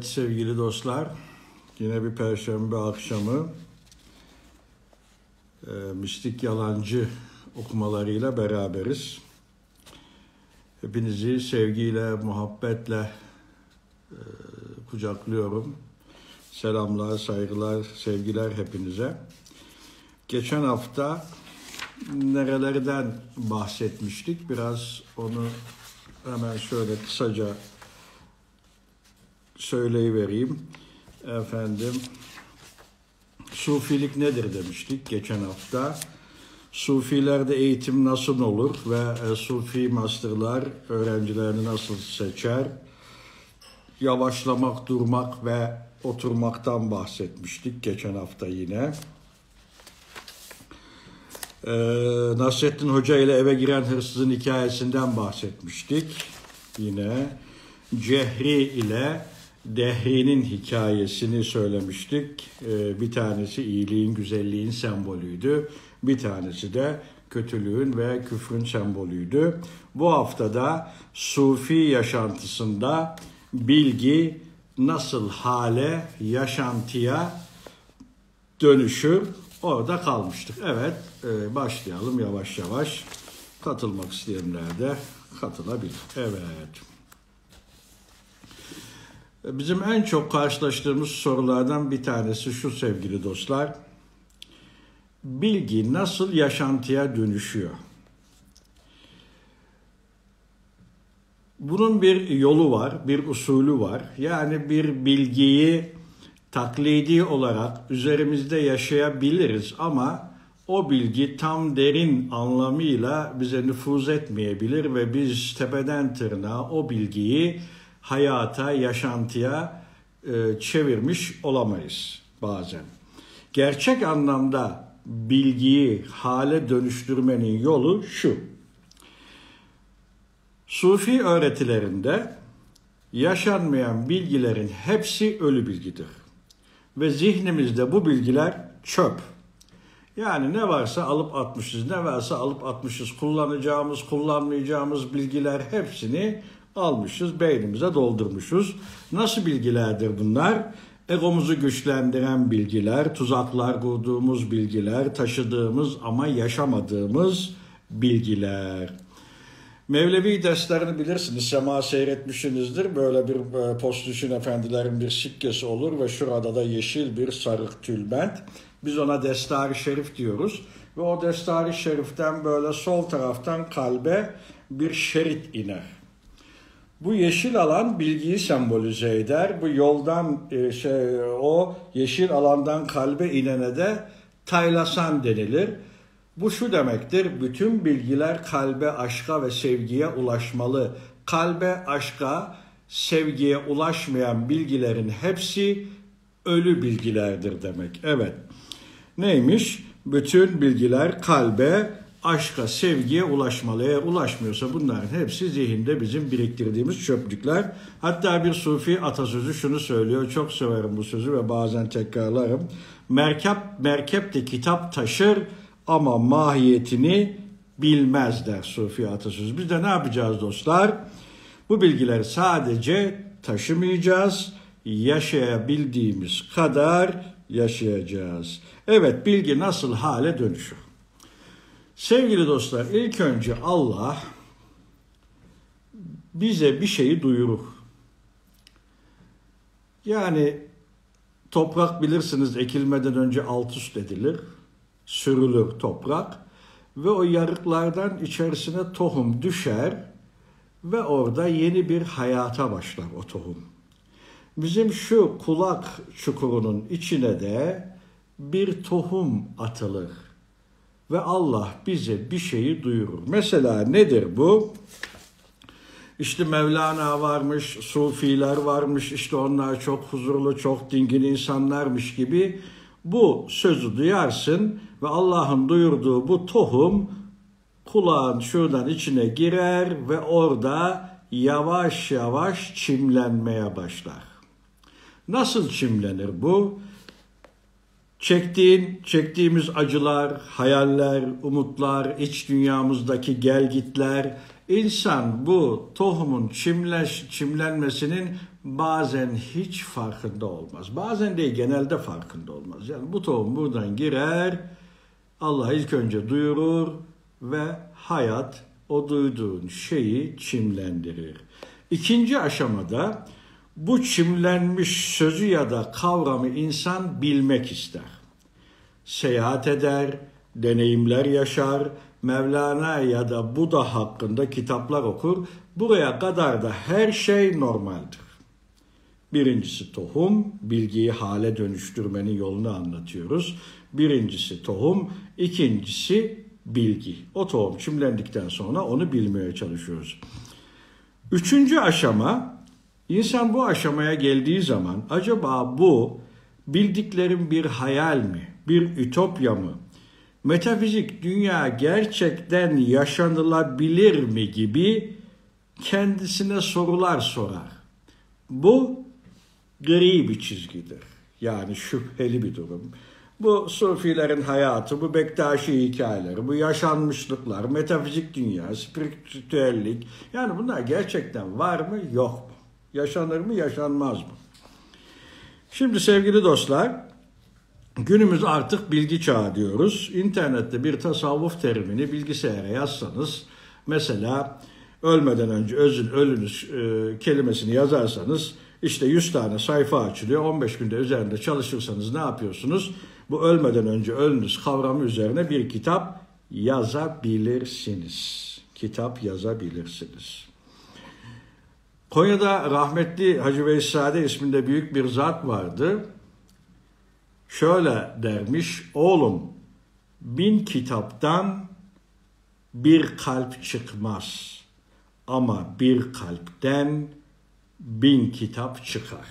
Evet sevgili dostlar, yine bir perşembe akşamı e, Mistik Yalancı okumalarıyla beraberiz. Hepinizi sevgiyle, muhabbetle e, kucaklıyorum. Selamlar, saygılar, sevgiler hepinize. Geçen hafta nerelerden bahsetmiştik? Biraz onu hemen şöyle kısaca söyleyivereyim. Efendim, Sufilik nedir demiştik geçen hafta. Sufilerde eğitim nasıl olur ve e, Sufi masterlar öğrencilerini nasıl seçer? Yavaşlamak, durmak ve oturmaktan bahsetmiştik geçen hafta yine. Ee, Nasrettin Hoca ile eve giren hırsızın hikayesinden bahsetmiştik. Yine Cehri ile Dehri'nin hikayesini söylemiştik. Ee, bir tanesi iyiliğin, güzelliğin sembolüydü. Bir tanesi de kötülüğün ve küfrün sembolüydü. Bu haftada Sufi yaşantısında bilgi nasıl hale, yaşantıya dönüşür orada kalmıştık. Evet, e, başlayalım yavaş yavaş. Katılmak isteyenler de katılabilir. Evet. Bizim en çok karşılaştığımız sorulardan bir tanesi şu sevgili dostlar. Bilgi nasıl yaşantıya dönüşüyor? Bunun bir yolu var, bir usulü var. Yani bir bilgiyi taklidi olarak üzerimizde yaşayabiliriz ama o bilgi tam derin anlamıyla bize nüfuz etmeyebilir ve biz tepeden tırnağa o bilgiyi hayata, yaşantıya e, çevirmiş olamayız bazen. Gerçek anlamda bilgiyi hale dönüştürmenin yolu şu. Sufi öğretilerinde yaşanmayan bilgilerin hepsi ölü bilgidir. Ve zihnimizde bu bilgiler çöp. Yani ne varsa alıp atmışız, ne varsa alıp atmışız. Kullanacağımız, kullanmayacağımız bilgiler hepsini almışız, beynimize doldurmuşuz. Nasıl bilgilerdir bunlar? Egomuzu güçlendiren bilgiler, tuzaklar kurduğumuz bilgiler, taşıdığımız ama yaşamadığımız bilgiler. Mevlevi derslerini bilirsiniz, sema seyretmişsinizdir. Böyle bir e, postüşün efendilerin bir sikkesi olur ve şurada da yeşil bir sarık tülbent. Biz ona destar şerif diyoruz. Ve o destar şeriften böyle sol taraftan kalbe bir şerit iner. Bu yeşil alan bilgiyi sembolize eder. Bu yoldan e, şey, o yeşil alandan kalbe inene de taylasan denilir. Bu şu demektir, bütün bilgiler kalbe, aşka ve sevgiye ulaşmalı. Kalbe, aşka, sevgiye ulaşmayan bilgilerin hepsi ölü bilgilerdir demek. Evet. Neymiş? Bütün bilgiler kalbe, aşka, sevgiye ulaşmalı. Eğer ulaşmıyorsa bunların hepsi zihinde bizim biriktirdiğimiz çöplükler. Hatta bir sufi atasözü şunu söylüyor. Çok severim bu sözü ve bazen tekrarlarım. Merkep, merkep de kitap taşır ama mahiyetini bilmez der sufi atasözü. Biz de ne yapacağız dostlar? Bu bilgileri sadece taşımayacağız. Yaşayabildiğimiz kadar yaşayacağız. Evet bilgi nasıl hale dönüşür? Sevgili dostlar ilk önce Allah bize bir şeyi duyurur. Yani toprak bilirsiniz ekilmeden önce alt üst edilir, sürülür toprak ve o yarıklardan içerisine tohum düşer ve orada yeni bir hayata başlar o tohum. Bizim şu kulak çukurunun içine de bir tohum atılır ve Allah bize bir şeyi duyurur. Mesela nedir bu? İşte Mevlana varmış, Sufiler varmış, işte onlar çok huzurlu, çok dingin insanlarmış gibi bu sözü duyarsın ve Allah'ın duyurduğu bu tohum kulağın şuradan içine girer ve orada yavaş yavaş çimlenmeye başlar. Nasıl çimlenir bu? Çektiğin, çektiğimiz acılar, hayaller, umutlar, iç dünyamızdaki gelgitler, İnsan bu tohumun çimleş, çimlenmesinin bazen hiç farkında olmaz. Bazen değil genelde farkında olmaz. Yani bu tohum buradan girer, Allah ilk önce duyurur ve hayat o duyduğun şeyi çimlendirir. İkinci aşamada bu çimlenmiş sözü ya da kavramı insan bilmek ister. Seyahat eder, deneyimler yaşar, Mevlana ya da Buda hakkında kitaplar okur. Buraya kadar da her şey normaldir. Birincisi tohum, bilgiyi hale dönüştürmenin yolunu anlatıyoruz. Birincisi tohum, ikincisi bilgi. O tohum çimlendikten sonra onu bilmeye çalışıyoruz. Üçüncü aşama, insan bu aşamaya geldiği zaman acaba bu bildiklerim bir hayal mi, bir ütopya mı, metafizik dünya gerçekten yaşanılabilir mi gibi kendisine sorular sorar. Bu gri bir çizgidir. Yani şüpheli bir durum. Bu Sufilerin hayatı, bu Bektaşi hikayeleri, bu yaşanmışlıklar, metafizik dünya, spiritüellik. Yani bunlar gerçekten var mı, yok mu? Yaşanır mı, yaşanmaz mı? Şimdi sevgili dostlar, günümüz artık bilgi çağı diyoruz. İnternette bir tasavvuf terimini bilgisayara yazsanız, mesela ölmeden önce özün ölünüz e, kelimesini yazarsanız, işte 100 tane sayfa açılıyor. 15 günde üzerinde çalışırsanız ne yapıyorsunuz? Bu ölmeden önce ölünüz kavramı üzerine bir kitap yazabilirsiniz. Kitap yazabilirsiniz. Konya'da rahmetli Hacı Veysade isminde büyük bir zat vardı. Şöyle dermiş, oğlum bin kitaptan bir kalp çıkmaz ama bir kalpten bin kitap çıkar.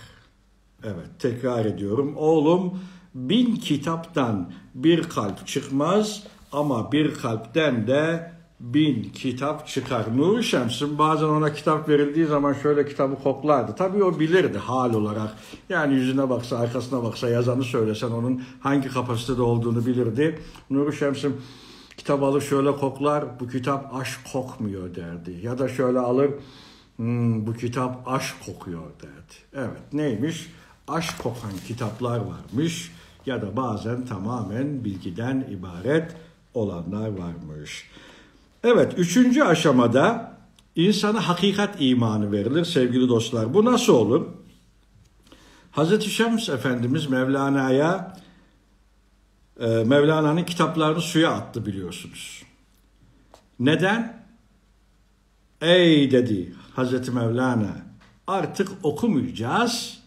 Evet tekrar ediyorum. Oğlum bin kitaptan bir kalp çıkmaz ama bir kalpten de bin kitap çıkar. Nuri Şems'in bazen ona kitap verildiği zaman şöyle kitabı koklardı. Tabii o bilirdi hal olarak. Yani yüzüne baksa, arkasına baksa, yazanı söylesen onun hangi kapasitede olduğunu bilirdi. Nuri Şems'in kitap alır şöyle koklar, bu kitap aşk kokmuyor derdi. Ya da şöyle alır, hmm, bu kitap aşk kokuyor derdi. Evet neymiş? Aşk kokan kitaplar varmış ya da bazen tamamen bilgiden ibaret olanlar varmış. Evet, üçüncü aşamada insana hakikat imanı verilir sevgili dostlar. Bu nasıl olur? Hazreti Şems Efendimiz Mevlana'ya e, Mevlana'nın kitaplarını suya attı biliyorsunuz. Neden? Ey dedi Hazreti Mevlana artık okumayacağız,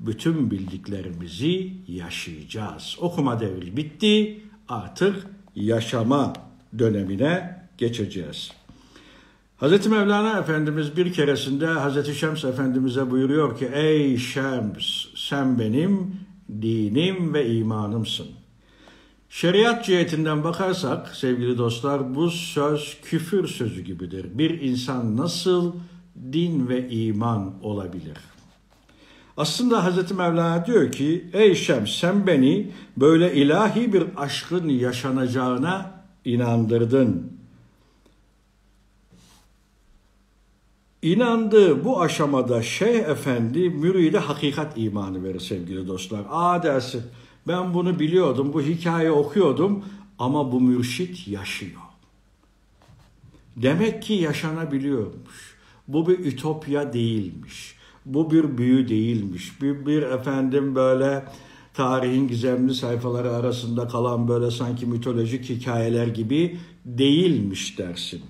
bütün bildiklerimizi yaşayacağız. Okuma devri bitti, artık yaşama dönemine geçeceğiz. Hz. Mevlana Efendimiz bir keresinde Hz. Şems Efendimiz'e buyuruyor ki Ey Şems sen benim dinim ve imanımsın. Şeriat cihetinden bakarsak sevgili dostlar bu söz küfür sözü gibidir. Bir insan nasıl din ve iman olabilir? Aslında Hz. Mevlana diyor ki ey Şems sen beni böyle ilahi bir aşkın yaşanacağına inandırdın. İnandığı bu aşamada Şeyh Efendi müride hakikat imanı verir sevgili dostlar. Aa dersin ben bunu biliyordum, bu hikaye okuyordum ama bu mürşit yaşıyor. Demek ki yaşanabiliyormuş. Bu bir ütopya değilmiş. Bu bir büyü değilmiş. Bir, bir efendim böyle tarihin gizemli sayfaları arasında kalan böyle sanki mitolojik hikayeler gibi değilmiş dersin.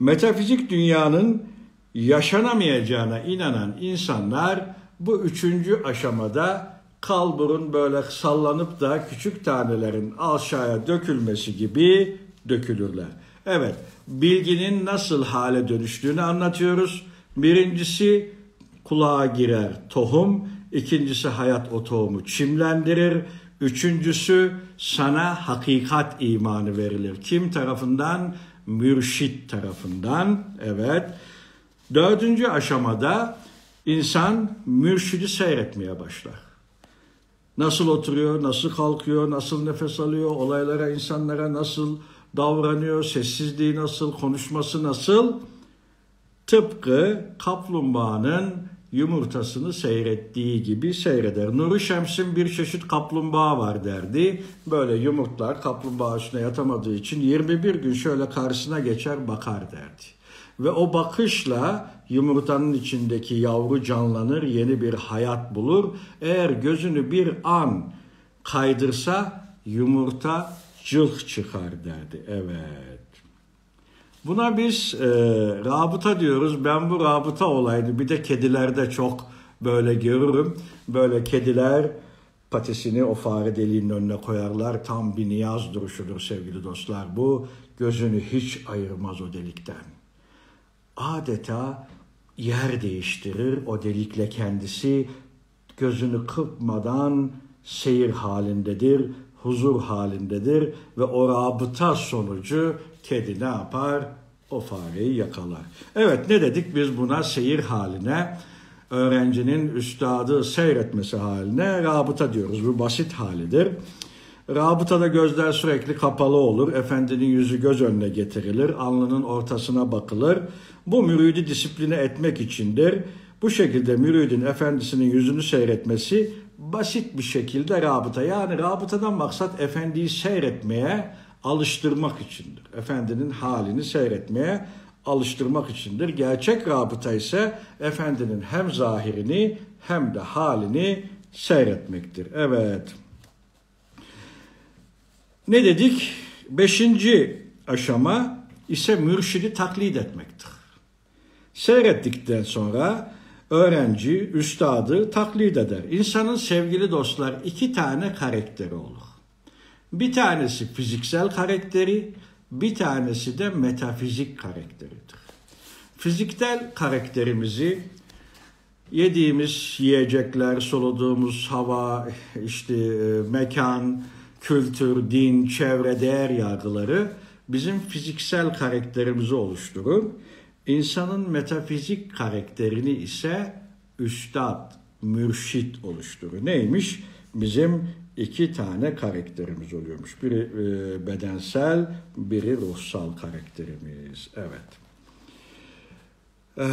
Metafizik dünyanın yaşanamayacağına inanan insanlar bu üçüncü aşamada kalburun böyle sallanıp da küçük tanelerin aşağıya dökülmesi gibi dökülürler. Evet, bilginin nasıl hale dönüştüğünü anlatıyoruz. Birincisi kulağa girer tohum, ikincisi hayat o tohumu çimlendirir, üçüncüsü sana hakikat imanı verilir. Kim tarafından? Mürşit tarafından. Evet. Dördüncü aşamada insan mürşidi seyretmeye başlar. Nasıl oturuyor, nasıl kalkıyor, nasıl nefes alıyor, olaylara, insanlara nasıl davranıyor, sessizliği nasıl, konuşması nasıl? Tıpkı kaplumbağanın yumurtasını seyrettiği gibi seyreder. Nuri Şems'in bir çeşit kaplumbağa var derdi. Böyle yumurtlar kaplumbağa üstüne yatamadığı için 21 gün şöyle karşısına geçer bakar derdi. Ve o bakışla yumurtanın içindeki yavru canlanır, yeni bir hayat bulur. Eğer gözünü bir an kaydırsa yumurta cılk çıkar derdi. Evet. Buna biz e, rabıta diyoruz. Ben bu rabıta olayını bir de kedilerde çok böyle görürüm. Böyle kediler patisini o fare deliğinin önüne koyarlar. Tam bir niyaz duruşudur sevgili dostlar. Bu gözünü hiç ayırmaz o delikten. Adeta yer değiştirir o delikle kendisi. Gözünü kırpmadan seyir halindedir, huzur halindedir ve o rabıta sonucu kedi ne yapar? O fareyi yakalar. Evet ne dedik biz buna seyir haline, öğrencinin üstadı seyretmesi haline rabıta diyoruz. Bu basit halidir. Rabıtada gözler sürekli kapalı olur. Efendinin yüzü göz önüne getirilir. Alnının ortasına bakılır. Bu müridi disipline etmek içindir. Bu şekilde müridin efendisinin yüzünü seyretmesi basit bir şekilde rabıta. Yani rabıtadan maksat efendiyi seyretmeye alıştırmak içindir. Efendinin halini seyretmeye alıştırmak içindir. Gerçek rabıta ise efendinin hem zahirini hem de halini seyretmektir. Evet. Ne dedik? Beşinci aşama ise mürşidi taklit etmektir. Seyrettikten sonra öğrenci, üstadı taklit eder. İnsanın sevgili dostlar iki tane karakteri olur. Bir tanesi fiziksel karakteri, bir tanesi de metafizik karakteridir. Fiziksel karakterimizi yediğimiz yiyecekler, soluduğumuz hava, işte e, mekan, kültür, din, çevre, değer yargıları bizim fiziksel karakterimizi oluşturur. İnsanın metafizik karakterini ise üstad, mürşit oluşturur. Neymiş? Bizim iki tane karakterimiz oluyormuş. Biri e, bedensel, biri ruhsal karakterimiz. Evet. Ee,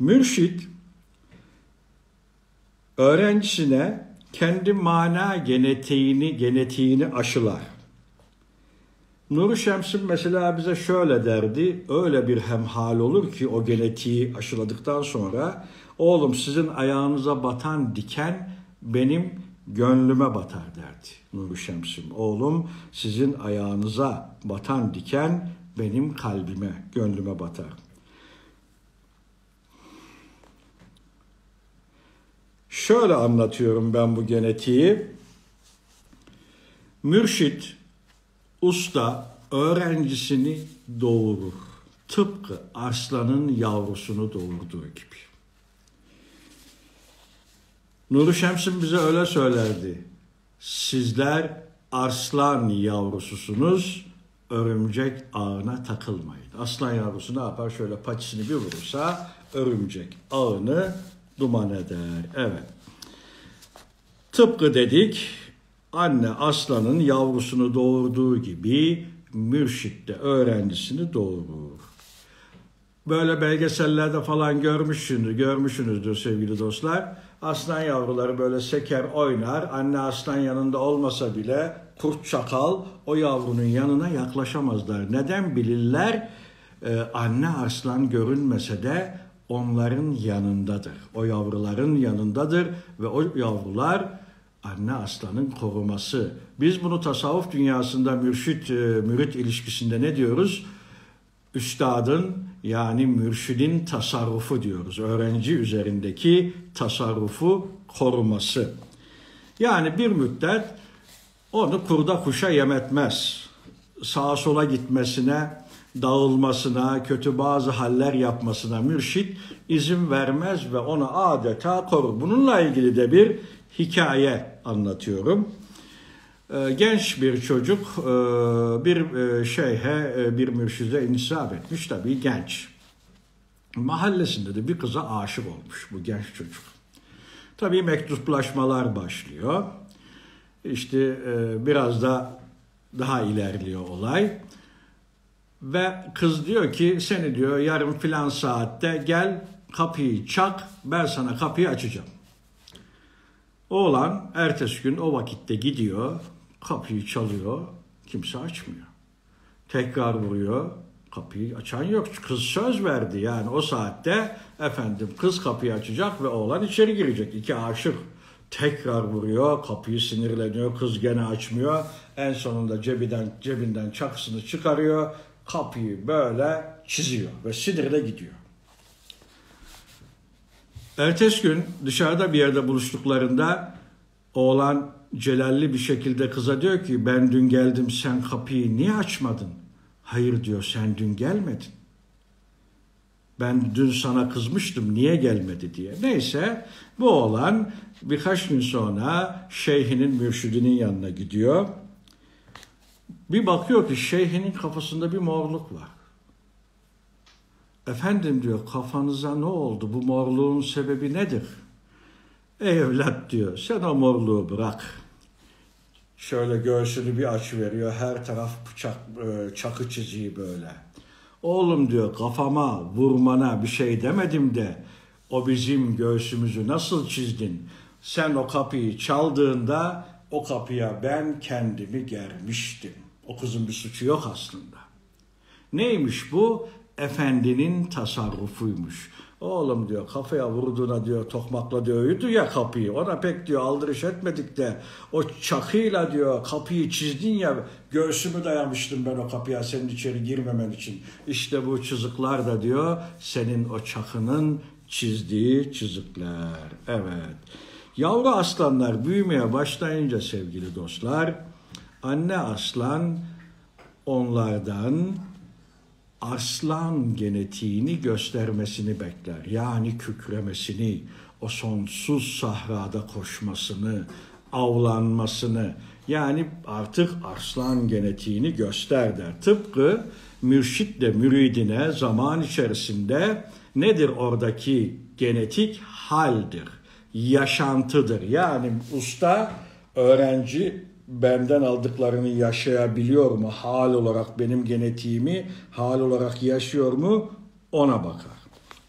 mürşit öğrencisine kendi mana genetiğini genetiğini aşılar. Nuri Şems'in mesela bize şöyle derdi, öyle bir hemhal olur ki o genetiği aşıladıktan sonra, oğlum sizin ayağınıza batan diken benim gönlüme batar derdi Nuri Şems'im. Oğlum sizin ayağınıza batan diken benim kalbime, gönlüme batar. Şöyle anlatıyorum ben bu genetiği. Mürşit, usta öğrencisini doğurur. Tıpkı aslanın yavrusunu doğurduğu gibi. Nuri Şems'in bize öyle söylerdi. Sizler arslan yavrususunuz, örümcek ağına takılmayın. Aslan yavrusu ne yapar? Şöyle paçisini bir vurursa örümcek ağını duman eder. Evet. Tıpkı dedik anne aslanın yavrusunu doğurduğu gibi mürşit de öğrencisini doğurur. Böyle belgesellerde falan görmüşsünüz, görmüşsünüzdür sevgili dostlar. Aslan yavruları böyle seker oynar. Anne aslan yanında olmasa bile kurt çakal o yavrunun yanına yaklaşamazlar. Neden bilirler? Ee, anne aslan görünmese de onların yanındadır. O yavruların yanındadır ve o yavrular anne aslanın koruması. Biz bunu tasavvuf dünyasında mürşit e, mürit ilişkisinde ne diyoruz? Üstadın yani mürşidin tasarrufu diyoruz. Öğrenci üzerindeki tasarrufu koruması. Yani bir müddet onu kurda kuşa yemetmez. Sağa sola gitmesine, dağılmasına, kötü bazı haller yapmasına mürşit izin vermez ve onu adeta korur. Bununla ilgili de bir hikaye anlatıyorum. Ee, genç bir çocuk e, bir e, şeyhe, e, bir mürşide intisap etmiş tabii genç. Mahallesinde de bir kıza aşık olmuş bu genç çocuk. Tabii mektuplaşmalar başlıyor. İşte biraz da daha ilerliyor olay. Ve kız diyor ki seni diyor yarın filan saatte gel kapıyı çak ben sana kapıyı açacağım. Oğlan ertesi gün o vakitte gidiyor kapıyı çalıyor kimse açmıyor. Tekrar vuruyor kapıyı açan yok. Kız söz verdi yani o saatte efendim kız kapıyı açacak ve oğlan içeri girecek. İki aşık tekrar vuruyor kapıyı sinirleniyor kız gene açmıyor. En sonunda cebinden cebinden çakısını çıkarıyor kapıyı böyle çiziyor ve sinirle gidiyor. Ertesi gün dışarıda bir yerde buluştuklarında oğlan celalli bir şekilde kıza diyor ki ben dün geldim sen kapıyı niye açmadın? Hayır diyor sen dün gelmedin. Ben dün sana kızmıştım niye gelmedi diye. Neyse bu oğlan birkaç gün sonra şeyhinin mürşidinin yanına gidiyor. Bir bakıyor ki şeyhinin kafasında bir morluk var. Efendim diyor kafanıza ne oldu? Bu morluğun sebebi nedir? Ey evlat diyor sen o morluğu bırak. Şöyle göğsünü bir aç veriyor. Her taraf bıçak, e, çakı çiziği böyle. Oğlum diyor kafama vurmana bir şey demedim de o bizim göğsümüzü nasıl çizdin? Sen o kapıyı çaldığında o kapıya ben kendimi germiştim. O kızın bir suçu yok aslında. Neymiş bu? Efendinin tasarrufuymuş. Oğlum diyor kafaya vurduğuna diyor tokmakla diyor uyudu ya kapıyı. Ona pek diyor aldırış etmedik de o çakıyla diyor kapıyı çizdin ya göğsümü dayamıştım ben o kapıya senin içeri girmemen için. İşte bu çizikler de diyor senin o çakının çizdiği çizikler. Evet. Yavru aslanlar büyümeye başlayınca sevgili dostlar anne aslan onlardan aslan genetiğini göstermesini bekler. Yani kükremesini, o sonsuz sahrada koşmasını, avlanmasını yani artık aslan genetiğini göster der. Tıpkı mürşit de müridine zaman içerisinde nedir oradaki genetik haldir, yaşantıdır. Yani usta öğrenci benden aldıklarını yaşayabiliyor mu? Hal olarak benim genetiğimi hal olarak yaşıyor mu? Ona bakar.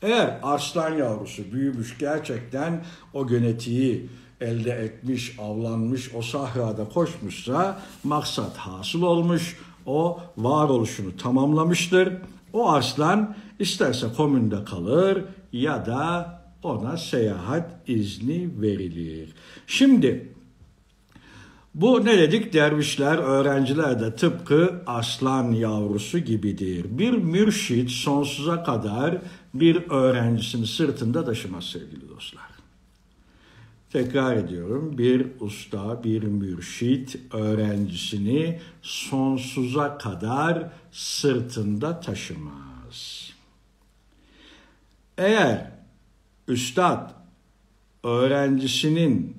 Eğer arslan yavrusu büyümüş gerçekten o genetiği elde etmiş, avlanmış, o sahrada koşmuşsa maksat hasıl olmuş, o varoluşunu tamamlamıştır. O arslan isterse komünde kalır ya da ona seyahat izni verilir. Şimdi bu ne dedik? Dervişler, öğrenciler de tıpkı aslan yavrusu gibidir. Bir mürşit sonsuza kadar bir öğrencisini sırtında taşımaz sevgili dostlar. Tekrar ediyorum. Bir usta, bir mürşit öğrencisini sonsuza kadar sırtında taşımaz. Eğer üstad öğrencisinin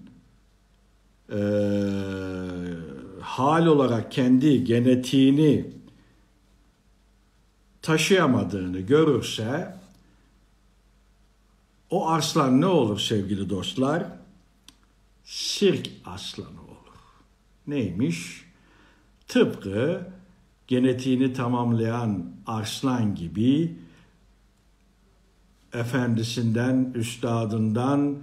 e, hal olarak kendi genetiğini taşıyamadığını görürse o arslan ne olur sevgili dostlar? Sirk aslanı olur. Neymiş? Tıpkı genetiğini tamamlayan arslan gibi efendisinden, üstadından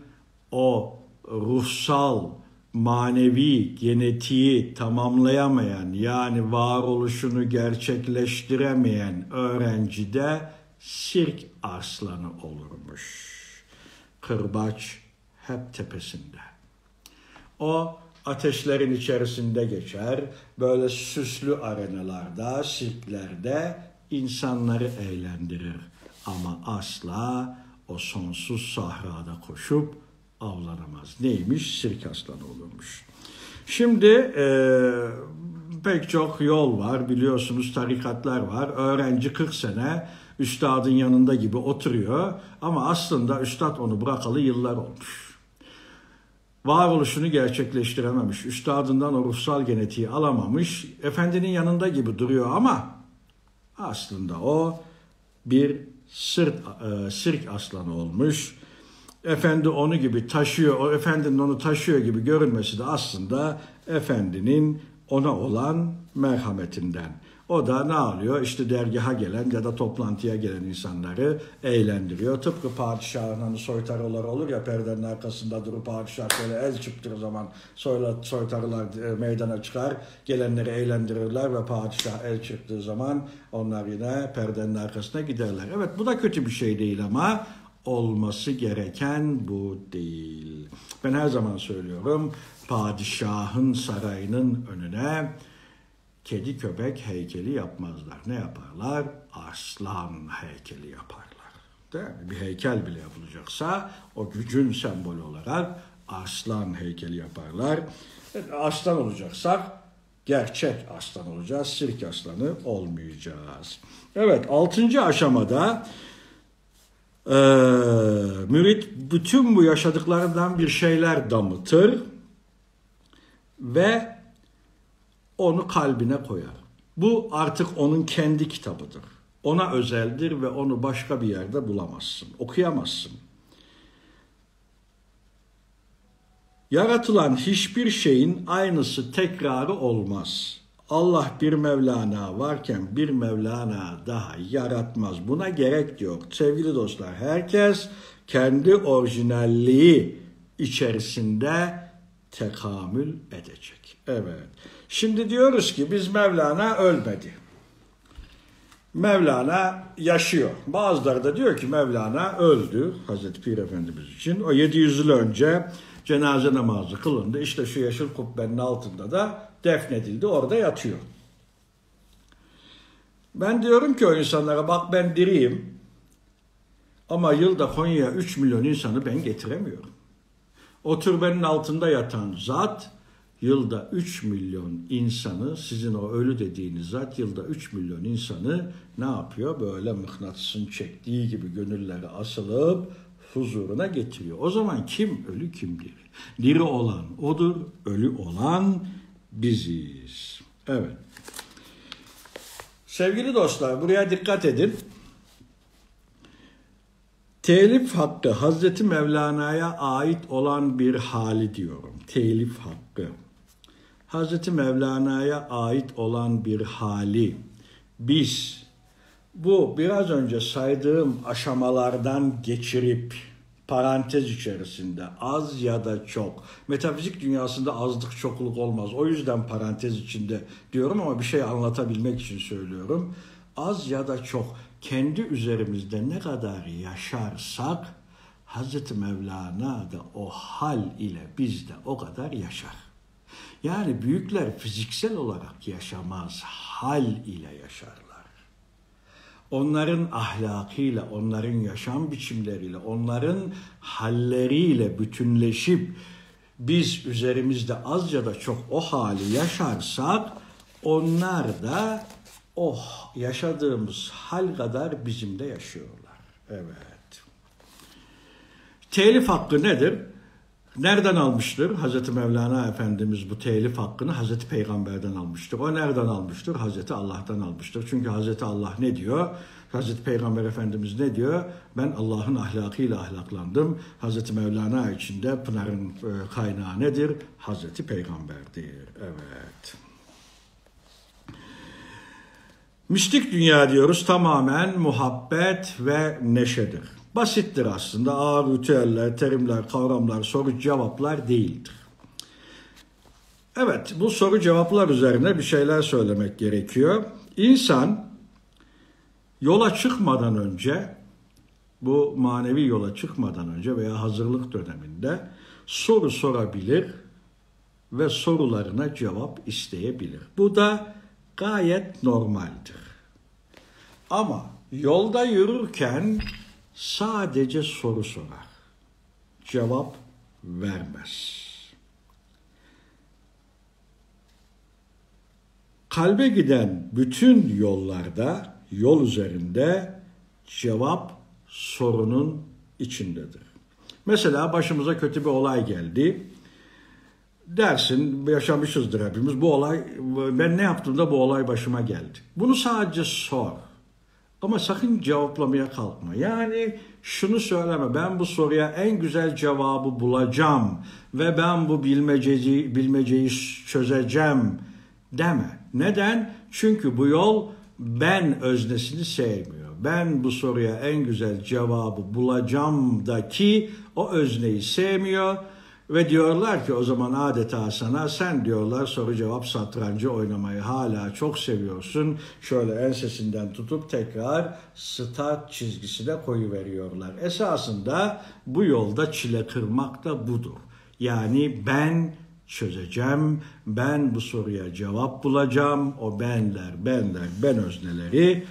o ruhsal manevi genetiği tamamlayamayan yani varoluşunu gerçekleştiremeyen öğrenci de sirk arslanı olurmuş. Kırbaç hep tepesinde. O ateşlerin içerisinde geçer. Böyle süslü arenalarda, sirklerde insanları eğlendirir. Ama asla o sonsuz sahrada koşup avlanamaz. Neymiş? Sirk aslanı olurmuş. Şimdi e, pek çok yol var biliyorsunuz tarikatlar var. Öğrenci 40 sene üstadın yanında gibi oturuyor ama aslında üstad onu bırakalı yıllar olmuş. Varoluşunu gerçekleştirememiş, üstadından o ruhsal genetiği alamamış, efendinin yanında gibi duruyor ama aslında o bir sırt, e, sirk aslanı olmuş efendi onu gibi taşıyor, o efendinin onu taşıyor gibi görünmesi de aslında efendinin ona olan merhametinden. O da ne alıyor? İşte dergaha gelen ya da toplantıya gelen insanları eğlendiriyor. Tıpkı padişahın hani soytarılar olur ya perdenin arkasında durup padişah şöyle el çıktığı zaman soyla, soytarılar e, meydana çıkar. Gelenleri eğlendirirler ve padişah el çıktığı zaman onlar yine perdenin arkasına giderler. Evet bu da kötü bir şey değil ama olması gereken bu değil. Ben her zaman söylüyorum padişahın sarayının önüne kedi köpek heykeli yapmazlar. Ne yaparlar? Aslan heykeli yaparlar. Değil mi? Bir heykel bile yapılacaksa o gücün sembolü olarak aslan heykeli yaparlar. Aslan olacaksak gerçek aslan olacağız. Sirk aslanı olmayacağız. Evet altıncı aşamada e, mürit bütün bu yaşadıklarından bir şeyler damıtır ve onu kalbine koyar. Bu artık onun kendi kitabıdır. Ona özeldir ve onu başka bir yerde bulamazsın, okuyamazsın. Yaratılan hiçbir şeyin aynısı tekrarı olmaz. Allah bir Mevlana varken bir Mevlana daha yaratmaz. Buna gerek yok. Sevgili dostlar, herkes kendi orijinalliği içerisinde tekamül edecek. Evet. Şimdi diyoruz ki biz Mevlana ölmedi. Mevlana yaşıyor. Bazıları da diyor ki Mevlana öldü Hazreti Pir Efendimiz için. O 700 yıl önce cenaze namazı kılındı. İşte şu yeşil kubbenin altında da defnedildi. Orada yatıyor. Ben diyorum ki o insanlara bak ben diriyim. Ama yılda Konya'ya 3 milyon insanı ben getiremiyorum. O türbenin altında yatan zat yılda 3 milyon insanı sizin o ölü dediğiniz zat yılda 3 milyon insanı ne yapıyor? Böyle mıknatısın çektiği gibi gönülleri asılıp huzuruna getiriyor. O zaman kim ölü kim diri? Diri olan odur, ölü olan biziz. Evet. Sevgili dostlar buraya dikkat edin. Telif hakkı Hazreti Mevlana'ya ait olan bir hali diyorum. Telif hakkı. Hazreti Mevlana'ya ait olan bir hali. Biz bu biraz önce saydığım aşamalardan geçirip parantez içerisinde az ya da çok. Metafizik dünyasında azlık çokluk olmaz. O yüzden parantez içinde diyorum ama bir şey anlatabilmek için söylüyorum. Az ya da çok kendi üzerimizde ne kadar yaşarsak Hazreti Mevlana da o hal ile bizde o kadar yaşar. Yani büyükler fiziksel olarak yaşamaz, hal ile yaşarlar. Onların ahlakıyla, onların yaşam biçimleriyle, onların halleriyle bütünleşip biz üzerimizde az ya da çok o hali yaşarsak onlar da oh yaşadığımız hal kadar bizim de yaşıyorlar. Evet. Telif hakkı nedir? Nereden almıştır? Hazreti Mevlana Efendimiz bu telif hakkını Hazreti Peygamber'den almıştır. O nereden almıştır? Hazreti Allah'tan almıştır. Çünkü Hazreti Allah ne diyor? Hazreti Peygamber Efendimiz ne diyor? Ben Allah'ın ahlakıyla ahlaklandım. Hazreti Mevlana içinde Pınar'ın e, kaynağı nedir? Hazreti Peygamber'dir. Evet. Mistik dünya diyoruz tamamen muhabbet ve neşedir. Basittir aslında. Ağır ritüeller, terimler, kavramlar, soru cevaplar değildir. Evet, bu soru cevaplar üzerine bir şeyler söylemek gerekiyor. İnsan yola çıkmadan önce, bu manevi yola çıkmadan önce veya hazırlık döneminde soru sorabilir ve sorularına cevap isteyebilir. Bu da gayet normaldir. Ama yolda yürürken sadece soru sorar. Cevap vermez. Kalbe giden bütün yollarda, yol üzerinde cevap sorunun içindedir. Mesela başımıza kötü bir olay geldi. Dersin, yaşamışızdır hepimiz. Bu olay, ben ne yaptığımda bu olay başıma geldi. Bunu sadece sor. Ama sakın cevaplamaya kalkma. Yani şunu söyleme ben bu soruya en güzel cevabı bulacağım ve ben bu bilmeceyi, bilmeceyi çözeceğim deme. Neden? Çünkü bu yol ben öznesini sevmiyor. Ben bu soruya en güzel cevabı bulacağım da ki o özneyi sevmiyor. Ve diyorlar ki o zaman adeta sana sen diyorlar soru cevap satrancı oynamayı hala çok seviyorsun. Şöyle ensesinden tutup tekrar stat çizgisine koyu veriyorlar. Esasında bu yolda çile kırmak da budur. Yani ben çözeceğim, ben bu soruya cevap bulacağım. O benler, benler, ben özneleri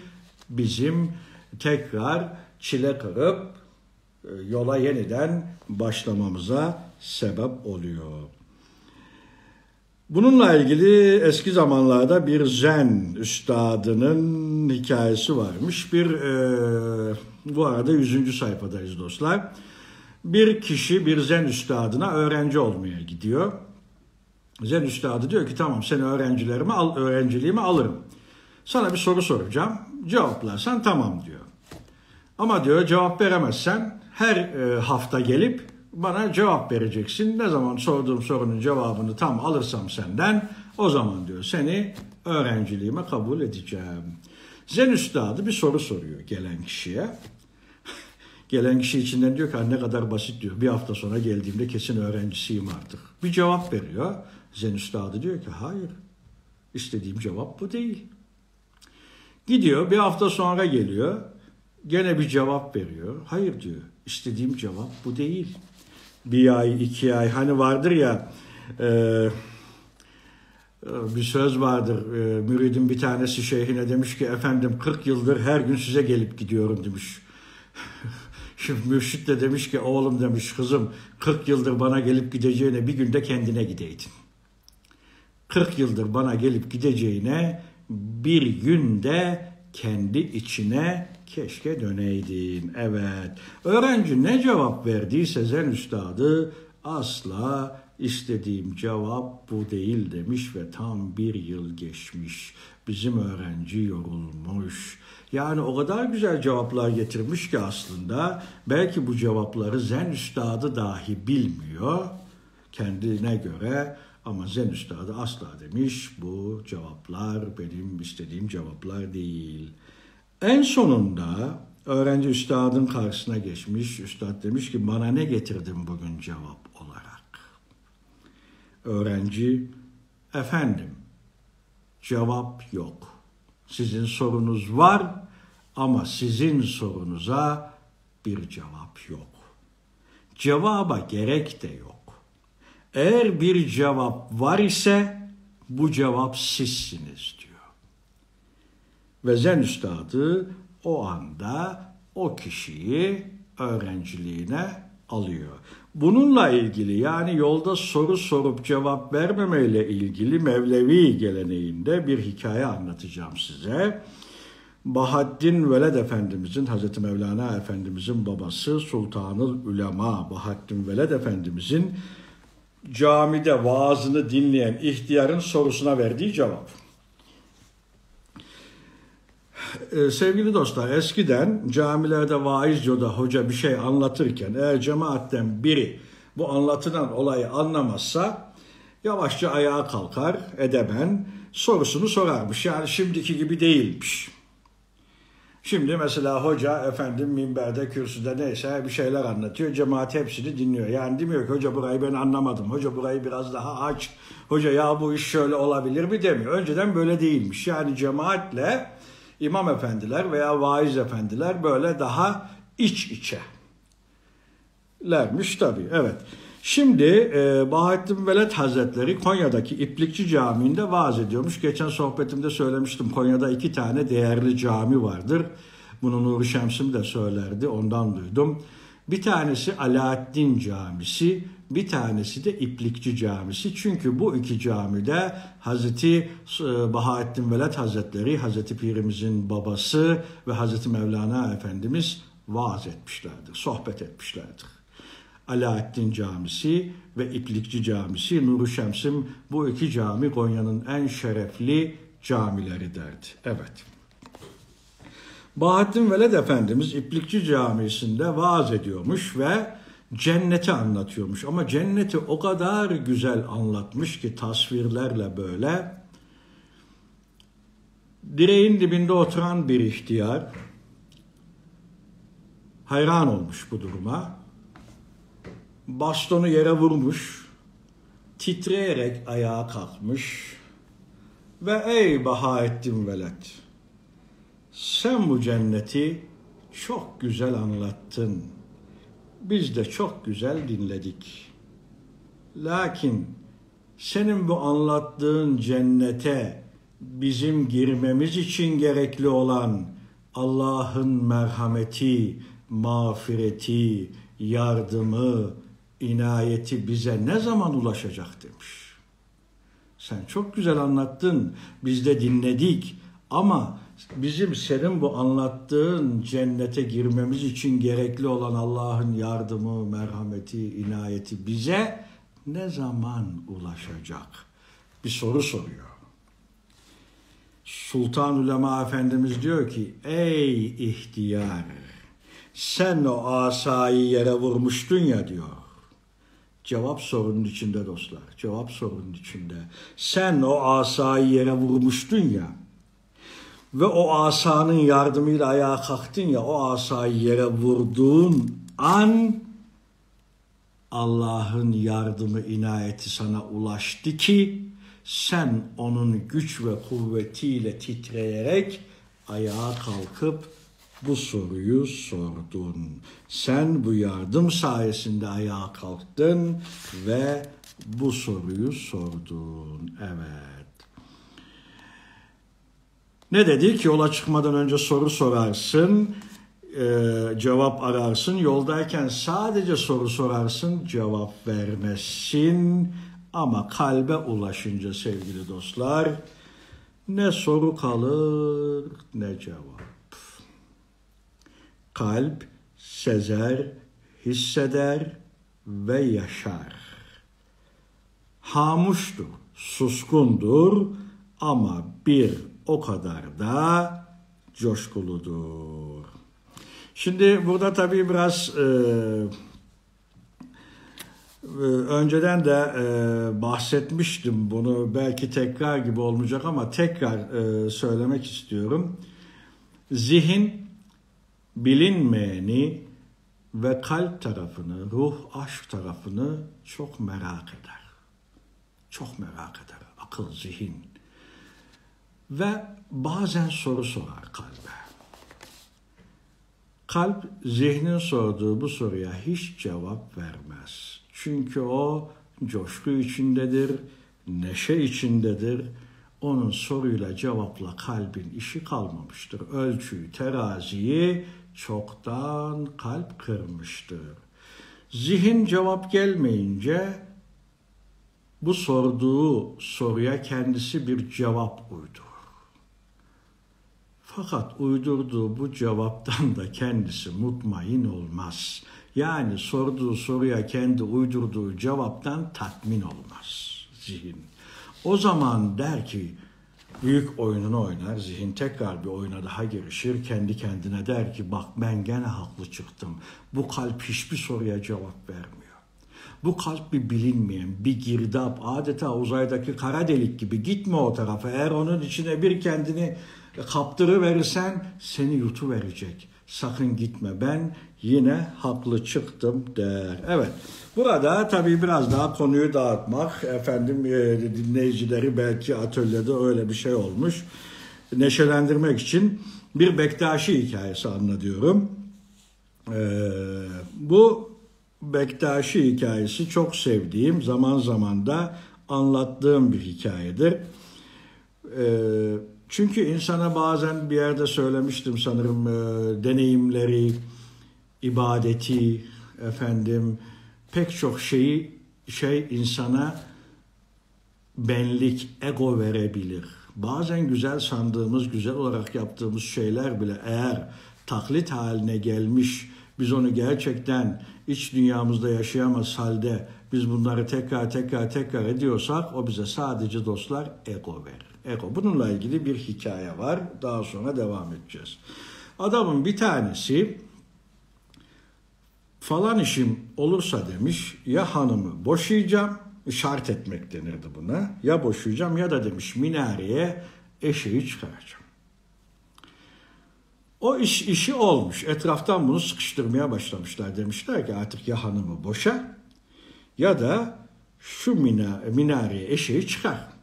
bizim tekrar çile kırıp e, yola yeniden başlamamıza sebep oluyor. Bununla ilgili eski zamanlarda bir zen üstadının hikayesi varmış. Bir e, bu arada 100. sayfadayız dostlar. Bir kişi bir zen üstadına öğrenci olmaya gidiyor. Zen üstadı diyor ki tamam seni öğrencilerimi al, öğrenciliğimi alırım. Sana bir soru soracağım. Cevaplarsan tamam diyor. Ama diyor cevap veremezsen her e, hafta gelip bana cevap vereceksin. Ne zaman sorduğum sorunun cevabını tam alırsam senden o zaman diyor seni öğrenciliğime kabul edeceğim. Zen üstadı bir soru soruyor gelen kişiye. gelen kişi içinden diyor ki ne kadar basit diyor. Bir hafta sonra geldiğimde kesin öğrencisiyim artık. Bir cevap veriyor. Zen üstadı diyor ki hayır istediğim cevap bu değil. Gidiyor bir hafta sonra geliyor. Gene bir cevap veriyor. Hayır diyor. İstediğim cevap bu değil bir ay, iki ay. Hani vardır ya e, e, bir söz vardır. E, müridin bir tanesi şeyhine demiş ki efendim 40 yıldır her gün size gelip gidiyorum demiş. Şimdi mürşit de demiş ki oğlum demiş kızım 40 yıldır bana gelip gideceğine bir günde kendine gideydin. 40 yıldır bana gelip gideceğine bir günde kendi içine keşke döneydin. Evet. Öğrenci ne cevap verdiyse Zen Üstadı asla istediğim cevap bu değil demiş ve tam bir yıl geçmiş. Bizim öğrenci yorulmuş. Yani o kadar güzel cevaplar getirmiş ki aslında belki bu cevapları Zen Üstadı dahi bilmiyor kendine göre ama Zen Üstadı asla demiş bu cevaplar benim istediğim cevaplar değil. En sonunda öğrenci üstadın karşısına geçmiş. Üstad demiş ki bana ne getirdin bugün cevap olarak? Öğrenci efendim cevap yok. Sizin sorunuz var ama sizin sorunuza bir cevap yok. Cevaba gerek de yok. Eğer bir cevap var ise bu cevap sizsiniz. Ve Zen Üstadı o anda o kişiyi öğrenciliğine alıyor. Bununla ilgili yani yolda soru sorup cevap vermemeyle ilgili Mevlevi geleneğinde bir hikaye anlatacağım size. Bahaddin Veled Efendimizin, Hazreti Mevlana Efendimizin babası Sultanıl Ulema Bahaddin Veled Efendimizin camide vaazını dinleyen ihtiyarın sorusuna verdiği cevap. Ee, sevgili dostlar eskiden camilerde vaiz ya da hoca bir şey anlatırken eğer cemaatten biri bu anlatılan olayı anlamazsa yavaşça ayağa kalkar edemen sorusunu sorarmış. Yani şimdiki gibi değilmiş. Şimdi mesela hoca efendim minberde, kürsüde neyse bir şeyler anlatıyor. Cemaat hepsini dinliyor. Yani demiyor ki hoca burayı ben anlamadım. Hoca burayı biraz daha aç. Hoca ya bu iş şöyle olabilir mi demiyor. Önceden böyle değilmiş. Yani cemaatle imam efendiler veya vaiz efendiler böyle daha iç içe lermiş tabii. Evet. Şimdi e, Bahattin Veled Hazretleri Konya'daki İplikçi Camii'nde vaaz ediyormuş. Geçen sohbetimde söylemiştim. Konya'da iki tane değerli cami vardır. Bunu Nuri Şemsim de söylerdi. Ondan duydum. Bir tanesi Alaaddin Camisi, bir tanesi de İplikçi Camisi. Çünkü bu iki camide Hazreti e, Bahaettin Veled Hazretleri, Hazreti Pirimizin babası ve Hazreti Mevlana Efendimiz vaaz etmişlerdir, sohbet etmişlerdir. Alaaddin Camisi ve İplikçi Camisi, Nuru Şemsim bu iki cami Konya'nın en şerefli camileri derdi. Evet. Bahattin Veled Efendimiz İplikçi Camisi'nde vaaz ediyormuş ve cenneti anlatıyormuş. Ama cenneti o kadar güzel anlatmış ki tasvirlerle böyle Direğin dibinde oturan bir ihtiyar hayran olmuş bu duruma. Bastonu yere vurmuş, titreyerek ayağa kalkmış ve ey Bahaettin Veled, sen bu cenneti çok güzel anlattın. Biz de çok güzel dinledik. Lakin senin bu anlattığın cennete bizim girmemiz için gerekli olan Allah'ın merhameti, mağfireti, yardımı, inayeti bize ne zaman ulaşacak demiş. Sen çok güzel anlattın, biz de dinledik ama bizim senin bu anlattığın cennete girmemiz için gerekli olan Allah'ın yardımı, merhameti, inayeti bize ne zaman ulaşacak? Bir soru soruyor. Sultan Ulema Efendimiz diyor ki, ey ihtiyar, sen o asayı yere vurmuştun ya diyor. Cevap sorunun içinde dostlar. Cevap sorunun içinde. Sen o asayı yere vurmuştun ya. Ve o asanın yardımıyla ayağa kalktın ya. O asayı yere vurduğun an Allah'ın yardımı inayeti sana ulaştı ki sen onun güç ve kuvvetiyle titreyerek ayağa kalkıp bu soruyu sordun. Sen bu yardım sayesinde ayağa kalktın ve bu soruyu sordun. Evet. Ne dedik? Yola çıkmadan önce soru sorarsın, e, cevap ararsın. Yoldayken sadece soru sorarsın, cevap vermezsin. Ama kalbe ulaşınca sevgili dostlar, ne soru kalır ne cevap kalp sezer, hisseder ve yaşar. Hamuştur, suskundur ama bir o kadar da coşkuludur. Şimdi burada tabii biraz e, e, önceden de e, bahsetmiştim bunu belki tekrar gibi olmayacak ama tekrar e, söylemek istiyorum. Zihin bilinmeyeni ve kalp tarafını, ruh aşk tarafını çok merak eder. Çok merak eder. Akıl, zihin. Ve bazen soru sorar kalbe. Kalp zihnin sorduğu bu soruya hiç cevap vermez. Çünkü o coşku içindedir, neşe içindedir onun soruyla cevapla kalbin işi kalmamıştır. Ölçüyü, teraziyi çoktan kalp kırmıştır. Zihin cevap gelmeyince bu sorduğu soruya kendisi bir cevap uydur. Fakat uydurduğu bu cevaptan da kendisi mutmain olmaz. Yani sorduğu soruya kendi uydurduğu cevaptan tatmin olmaz zihin. O zaman der ki büyük oyununu oynar, zihin tekrar bir oyuna daha girişir, kendi kendine der ki bak ben gene haklı çıktım. Bu kalp hiçbir soruya cevap vermiyor. Bu kalp bir bilinmeyen, bir girdap, adeta uzaydaki kara delik gibi gitme o tarafa. Eğer onun içine bir kendini kaptırıverirsen seni yutu verecek. Sakın gitme ben yine haklı çıktım der. Evet burada tabii biraz daha konuyu dağıtmak efendim e, dinleyicileri belki atölyede öyle bir şey olmuş. Neşelendirmek için bir Bektaşi hikayesi anlatıyorum. Ee, bu Bektaşi hikayesi çok sevdiğim zaman zaman da anlattığım bir hikayedir. Ee, çünkü insana bazen bir yerde söylemiştim sanırım e, deneyimleri, ibadeti, efendim pek çok şeyi şey insana benlik, ego verebilir. Bazen güzel sandığımız, güzel olarak yaptığımız şeyler bile eğer taklit haline gelmiş, biz onu gerçekten iç dünyamızda yaşayamaz halde biz bunları tekrar tekrar tekrar ediyorsak o bize sadece dostlar ego verir. Ego. Bununla ilgili bir hikaye var. Daha sonra devam edeceğiz. Adamın bir tanesi falan işim olursa demiş ya hanımı boşayacağım şart etmek denirdi buna ya boşayacağım ya da demiş minareye eşeği çıkaracağım. O iş işi olmuş. Etraftan bunu sıkıştırmaya başlamışlar. Demişler ki artık ya hanımı boşa ya da şu mina, minareye eşeği çıkar.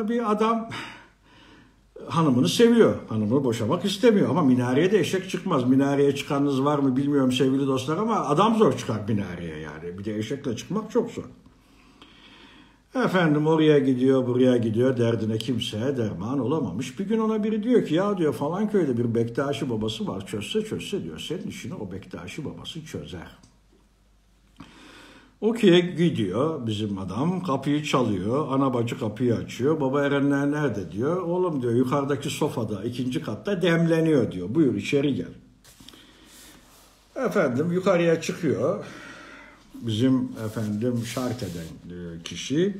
Tabii adam hanımını seviyor. Hanımını boşamak istemiyor ama minareye de eşek çıkmaz. Minareye çıkanınız var mı bilmiyorum sevgili dostlar ama adam zor çıkar minareye yani. Bir de eşekle çıkmak çok zor. Efendim oraya gidiyor, buraya gidiyor, derdine kimseye derman olamamış. Bir gün ona biri diyor ki ya diyor falan köyde bir Bektaşi babası var çözse çözse diyor. Senin işini o Bektaşi babası çözer. Okey gidiyor bizim adam kapıyı çalıyor. Ana bacı kapıyı açıyor. Baba Erenler nerede diyor. Oğlum diyor yukarıdaki sofada ikinci katta demleniyor diyor. Buyur içeri gel. Efendim yukarıya çıkıyor. Bizim efendim şart eden e, kişi.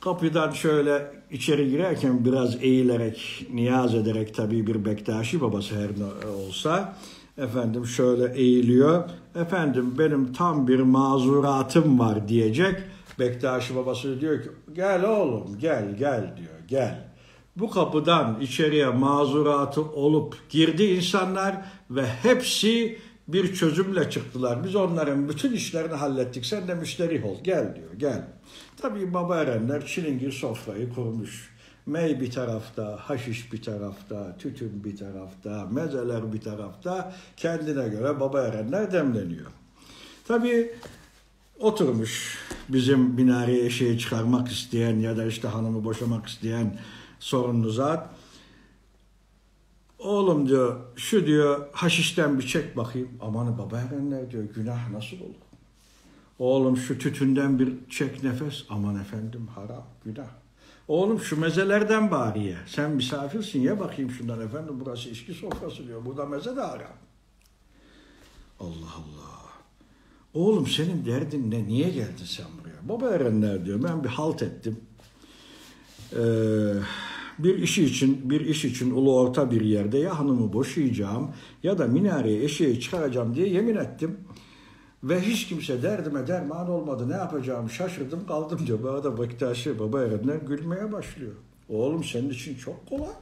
Kapıdan şöyle içeri girerken biraz eğilerek, niyaz ederek tabii bir Bektaşi babası her ne olsa efendim şöyle eğiliyor. Efendim benim tam bir mazuratım var diyecek. Bektaşi babası diyor ki gel oğlum gel gel diyor gel. Bu kapıdan içeriye mazuratı olup girdi insanlar ve hepsi bir çözümle çıktılar. Biz onların bütün işlerini hallettik. Sen de müşteri ol. Gel diyor. Gel. Tabii baba erenler çilingir sofrayı kurmuş. Mey bir tarafta, haşiş bir tarafta, tütün bir tarafta, mezeler bir tarafta. Kendine göre baba erenler demleniyor. Tabii oturmuş bizim binareye eşeği çıkarmak isteyen ya da işte hanımı boşamak isteyen sorunlu zat. Oğlum diyor şu diyor haşişten bir çek bakayım. Aman baba erenler diyor günah nasıl olur? Oğlum şu tütünden bir çek nefes. Aman efendim haram günah. Oğlum şu mezelerden bari ye. Sen misafirsin ye bakayım şundan efendim. Burası içki sofrası diyor. Burada meze de haram. Allah Allah. Oğlum senin derdin ne? Niye geldin sen buraya? Baba erenler diyor. Ben bir halt ettim. Eee bir işi için bir iş için ulu orta bir yerde ya hanımı boşayacağım ya da minareye eşeği çıkaracağım diye yemin ettim. Ve hiç kimse derdime derman olmadı. Ne yapacağımı şaşırdım kaldım diyor. Bu arada Bektaşi baba erenler gülmeye başlıyor. Oğlum senin için çok kolay.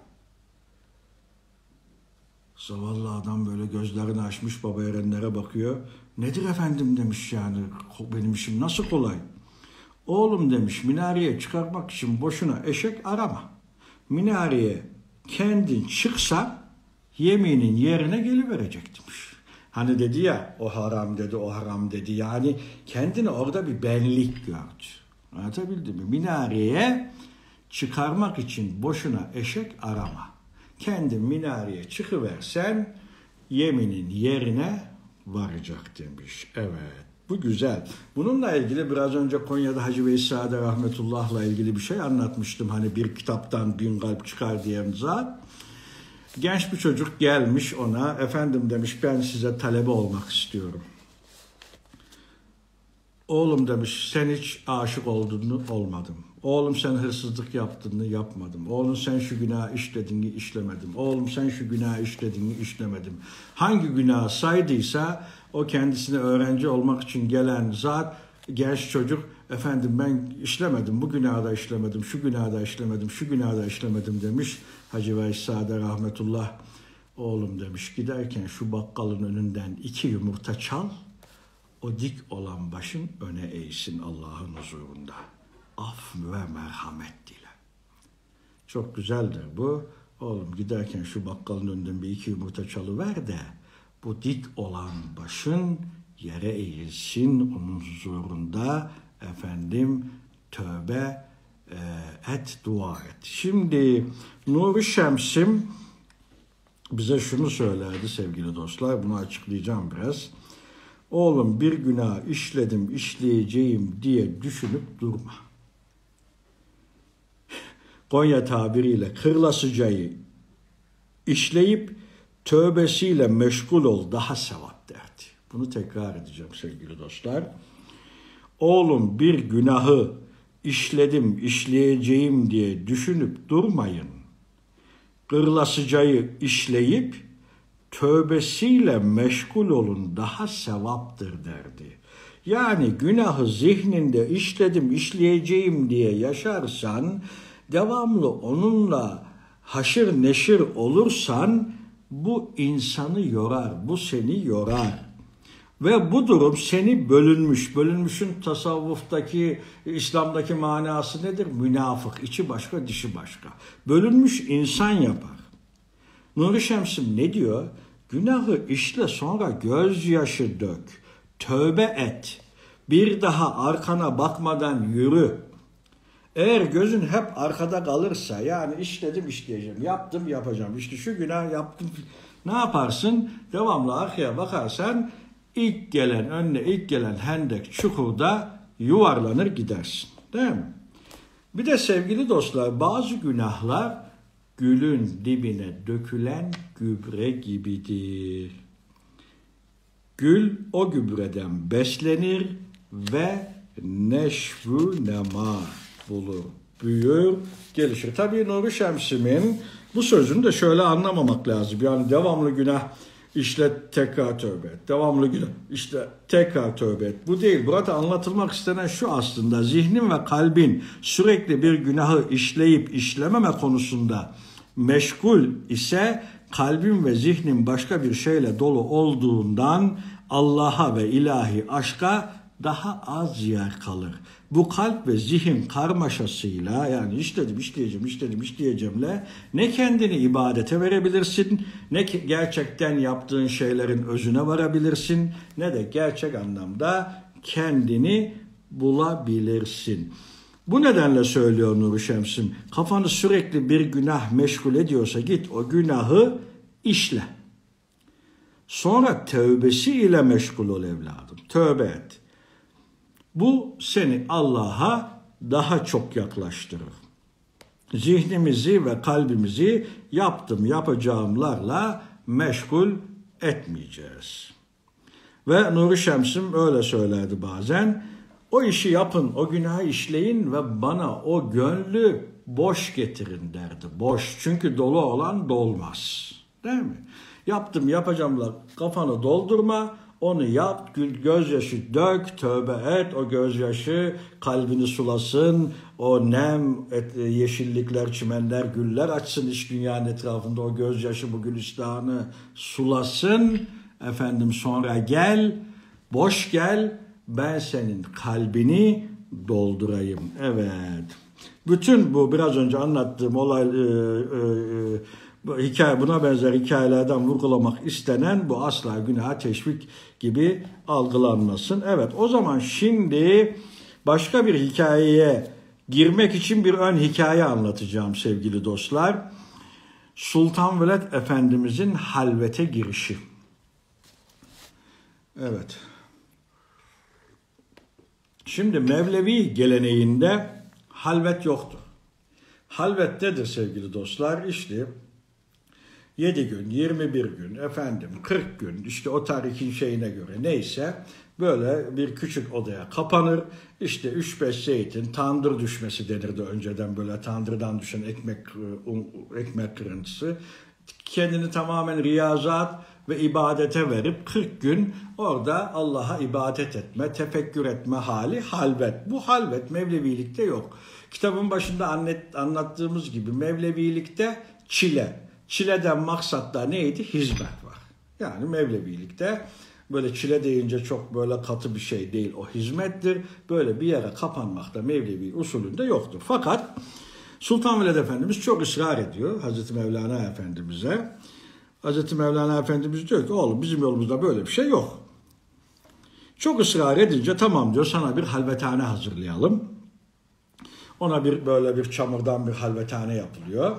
Zavallı adam böyle gözlerini açmış baba erenlere bakıyor. Nedir efendim demiş yani benim işim nasıl kolay? Oğlum demiş minareye çıkarmak için boşuna eşek arama minareye kendin çıksan yeminin yerine geliverecek demiş. Hani dedi ya o haram dedi o haram dedi yani kendini orada bir benlik gördü. Anlatabildim mi? Minareye çıkarmak için boşuna eşek arama. Kendin minareye çıkıversen yeminin yerine varacak demiş. Evet. Bu güzel. Bununla ilgili biraz önce Konya'da Hacı Veysade Rahmetullah'la ilgili bir şey anlatmıştım. Hani bir kitaptan bin kalp çıkar diyen zat. Genç bir çocuk gelmiş ona. Efendim demiş ben size talebe olmak istiyorum. Oğlum demiş sen hiç aşık oldun? Olmadım. Oğlum sen hırsızlık yaptın mı? Yapmadım. Oğlum sen şu günah işledin mi? İşlemedim. Oğlum sen şu günah işledin mi? İşlemedim. Hangi günah saydıysa o kendisine öğrenci olmak için gelen zat genç çocuk efendim ben işlemedim bu günahı da işlemedim şu günahı da işlemedim şu günahı da işlemedim demiş Hacı Veysade rahmetullah oğlum demiş. Giderken şu bakkalın önünden iki yumurta çal o dik olan başın öne eğsin Allah'ın huzurunda. Af ve merhamet dile. Çok güzeldir bu. Oğlum giderken şu bakkalın önünden bir iki yumurta çalıver de bu dik olan başın yere eğilsin onun huzurunda. Efendim tövbe et dua et. Şimdi Nuri Şems'im bize şunu söylerdi sevgili dostlar bunu açıklayacağım biraz. Oğlum bir günah işledim işleyeceğim diye düşünüp durma. Konya tabiriyle kırlasıcayı işleyip tövbesiyle meşgul ol daha sevap derdi. Bunu tekrar edeceğim sevgili dostlar. Oğlum bir günahı işledim, işleyeceğim diye düşünüp durmayın. Kırlasıcayı işleyip tövbesiyle meşgul olun daha sevaptır derdi. Yani günahı zihninde işledim, işleyeceğim diye yaşarsan, devamlı onunla haşır neşir olursan bu insanı yorar, bu seni yorar. Ve bu durum seni bölünmüş. Bölünmüşün tasavvuftaki, İslam'daki manası nedir? Münafık, içi başka, dışı başka. Bölünmüş insan yapar. Nuri Şems'im ne diyor? Günahı işle sonra gözyaşı dök. Tövbe et. Bir daha arkana bakmadan yürü. Eğer gözün hep arkada kalırsa yani işledim işleyeceğim, yaptım yapacağım, işte şu günah yaptım ne yaparsın? Devamlı arkaya bakarsan ilk gelen önüne ilk gelen hendek çukurda yuvarlanır gidersin. Değil mi? Bir de sevgili dostlar bazı günahlar gülün dibine dökülen gübre gibidir. Gül o gübreden beslenir ve neşvü nema bulur, büyür, gelişir. Tabii Nuri Şems'in bu sözünü de şöyle anlamamak lazım. Yani devamlı günah işle tekrar tövbe et. Devamlı günah işte tekrar tövbe et. Bu değil. Burada anlatılmak istenen şu aslında. Zihnin ve kalbin sürekli bir günahı işleyip işlememe konusunda meşgul ise kalbin ve zihnin başka bir şeyle dolu olduğundan Allah'a ve ilahi aşka daha az yer kalır. Bu kalp ve zihin karmaşasıyla yani işledim işleyeceğim işledim işleyeceğimle ne kendini ibadete verebilirsin ne gerçekten yaptığın şeylerin özüne varabilirsin ne de gerçek anlamda kendini bulabilirsin. Bu nedenle söylüyor Nuri Şems'im kafanı sürekli bir günah meşgul ediyorsa git o günahı işle. Sonra tövbesi ile meşgul ol evladım. Tövbe et. Bu seni Allah'a daha çok yaklaştırır. Zihnimizi ve kalbimizi yaptım yapacağımlarla meşgul etmeyeceğiz. Ve Nuri Şems'im öyle söylerdi bazen. O işi yapın, o günahı işleyin ve bana o gönlü boş getirin derdi. Boş çünkü dolu olan dolmaz. Değil mi? Yaptım yapacağımla kafanı doldurma onu yap, gözyaşı dök, tövbe et, o gözyaşı kalbini sulasın, o nem, et, yeşillikler, çimenler, güller açsın iş dünyanın etrafında o gözyaşı bu gülistanı sulasın. Efendim sonra gel, boş gel, ben senin kalbini doldurayım. Evet. Bütün bu biraz önce anlattığım olay, e, e, e bu hikaye buna benzer hikayelerden vurgulamak istenen bu asla günaha teşvik gibi algılanmasın. Evet o zaman şimdi başka bir hikayeye girmek için bir ön hikaye anlatacağım sevgili dostlar. Sultan Veled Efendimizin halvete girişi. Evet. Şimdi Mevlevi geleneğinde halvet yoktur. Halvettedir sevgili dostlar. İşte 7 gün, 21 gün, efendim 40 gün işte o tarihin şeyine göre neyse böyle bir küçük odaya kapanır. İşte 3-5 zeytin, tandır düşmesi denirdi önceden böyle tandırdan düşen ekmek un, ekmek kırıntısı. Kendini tamamen riyazat ve ibadete verip 40 gün orada Allah'a ibadet etme, tefekkür etme hali halvet. Bu halvet Mevlevilikte yok. Kitabın başında anlattığımız gibi Mevlevilikte çile, Çileden maksat da neydi? Hizmet var. Yani Mevlevilikte böyle çile deyince çok böyle katı bir şey değil. O hizmettir. Böyle bir yere kapanmak da Mevlevi usulünde yoktur. Fakat Sultan Veled Efendimiz çok ısrar ediyor Hazreti Mevlana Efendimiz'e. Hazreti Mevlana Efendimiz diyor ki oğlum bizim yolumuzda böyle bir şey yok. Çok ısrar edince tamam diyor sana bir halvethane hazırlayalım. Ona bir böyle bir çamurdan bir halvethane yapılıyor.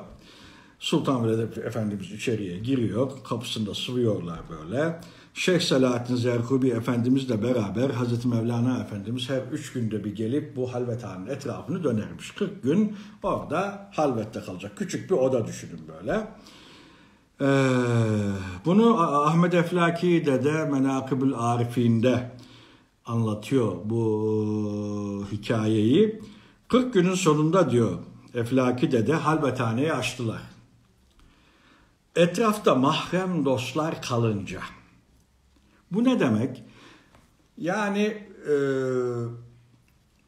Sultan Veled Efendimiz içeriye giriyor. Kapısında sıvıyorlar böyle. Şeyh Selahattin Zerkubi Efendimizle beraber Hazreti Mevlana Efendimiz her üç günde bir gelip bu halvethanenin etrafını dönermiş. 40 gün orada halvette kalacak. Küçük bir oda düşünün böyle. Ee, bunu Ahmet Eflaki de de Menakıbül Arifinde anlatıyor bu hikayeyi. 40 günün sonunda diyor Eflaki dede halvethaneyi açtılar. Etrafta mahrem dostlar kalınca. Bu ne demek? Yani e,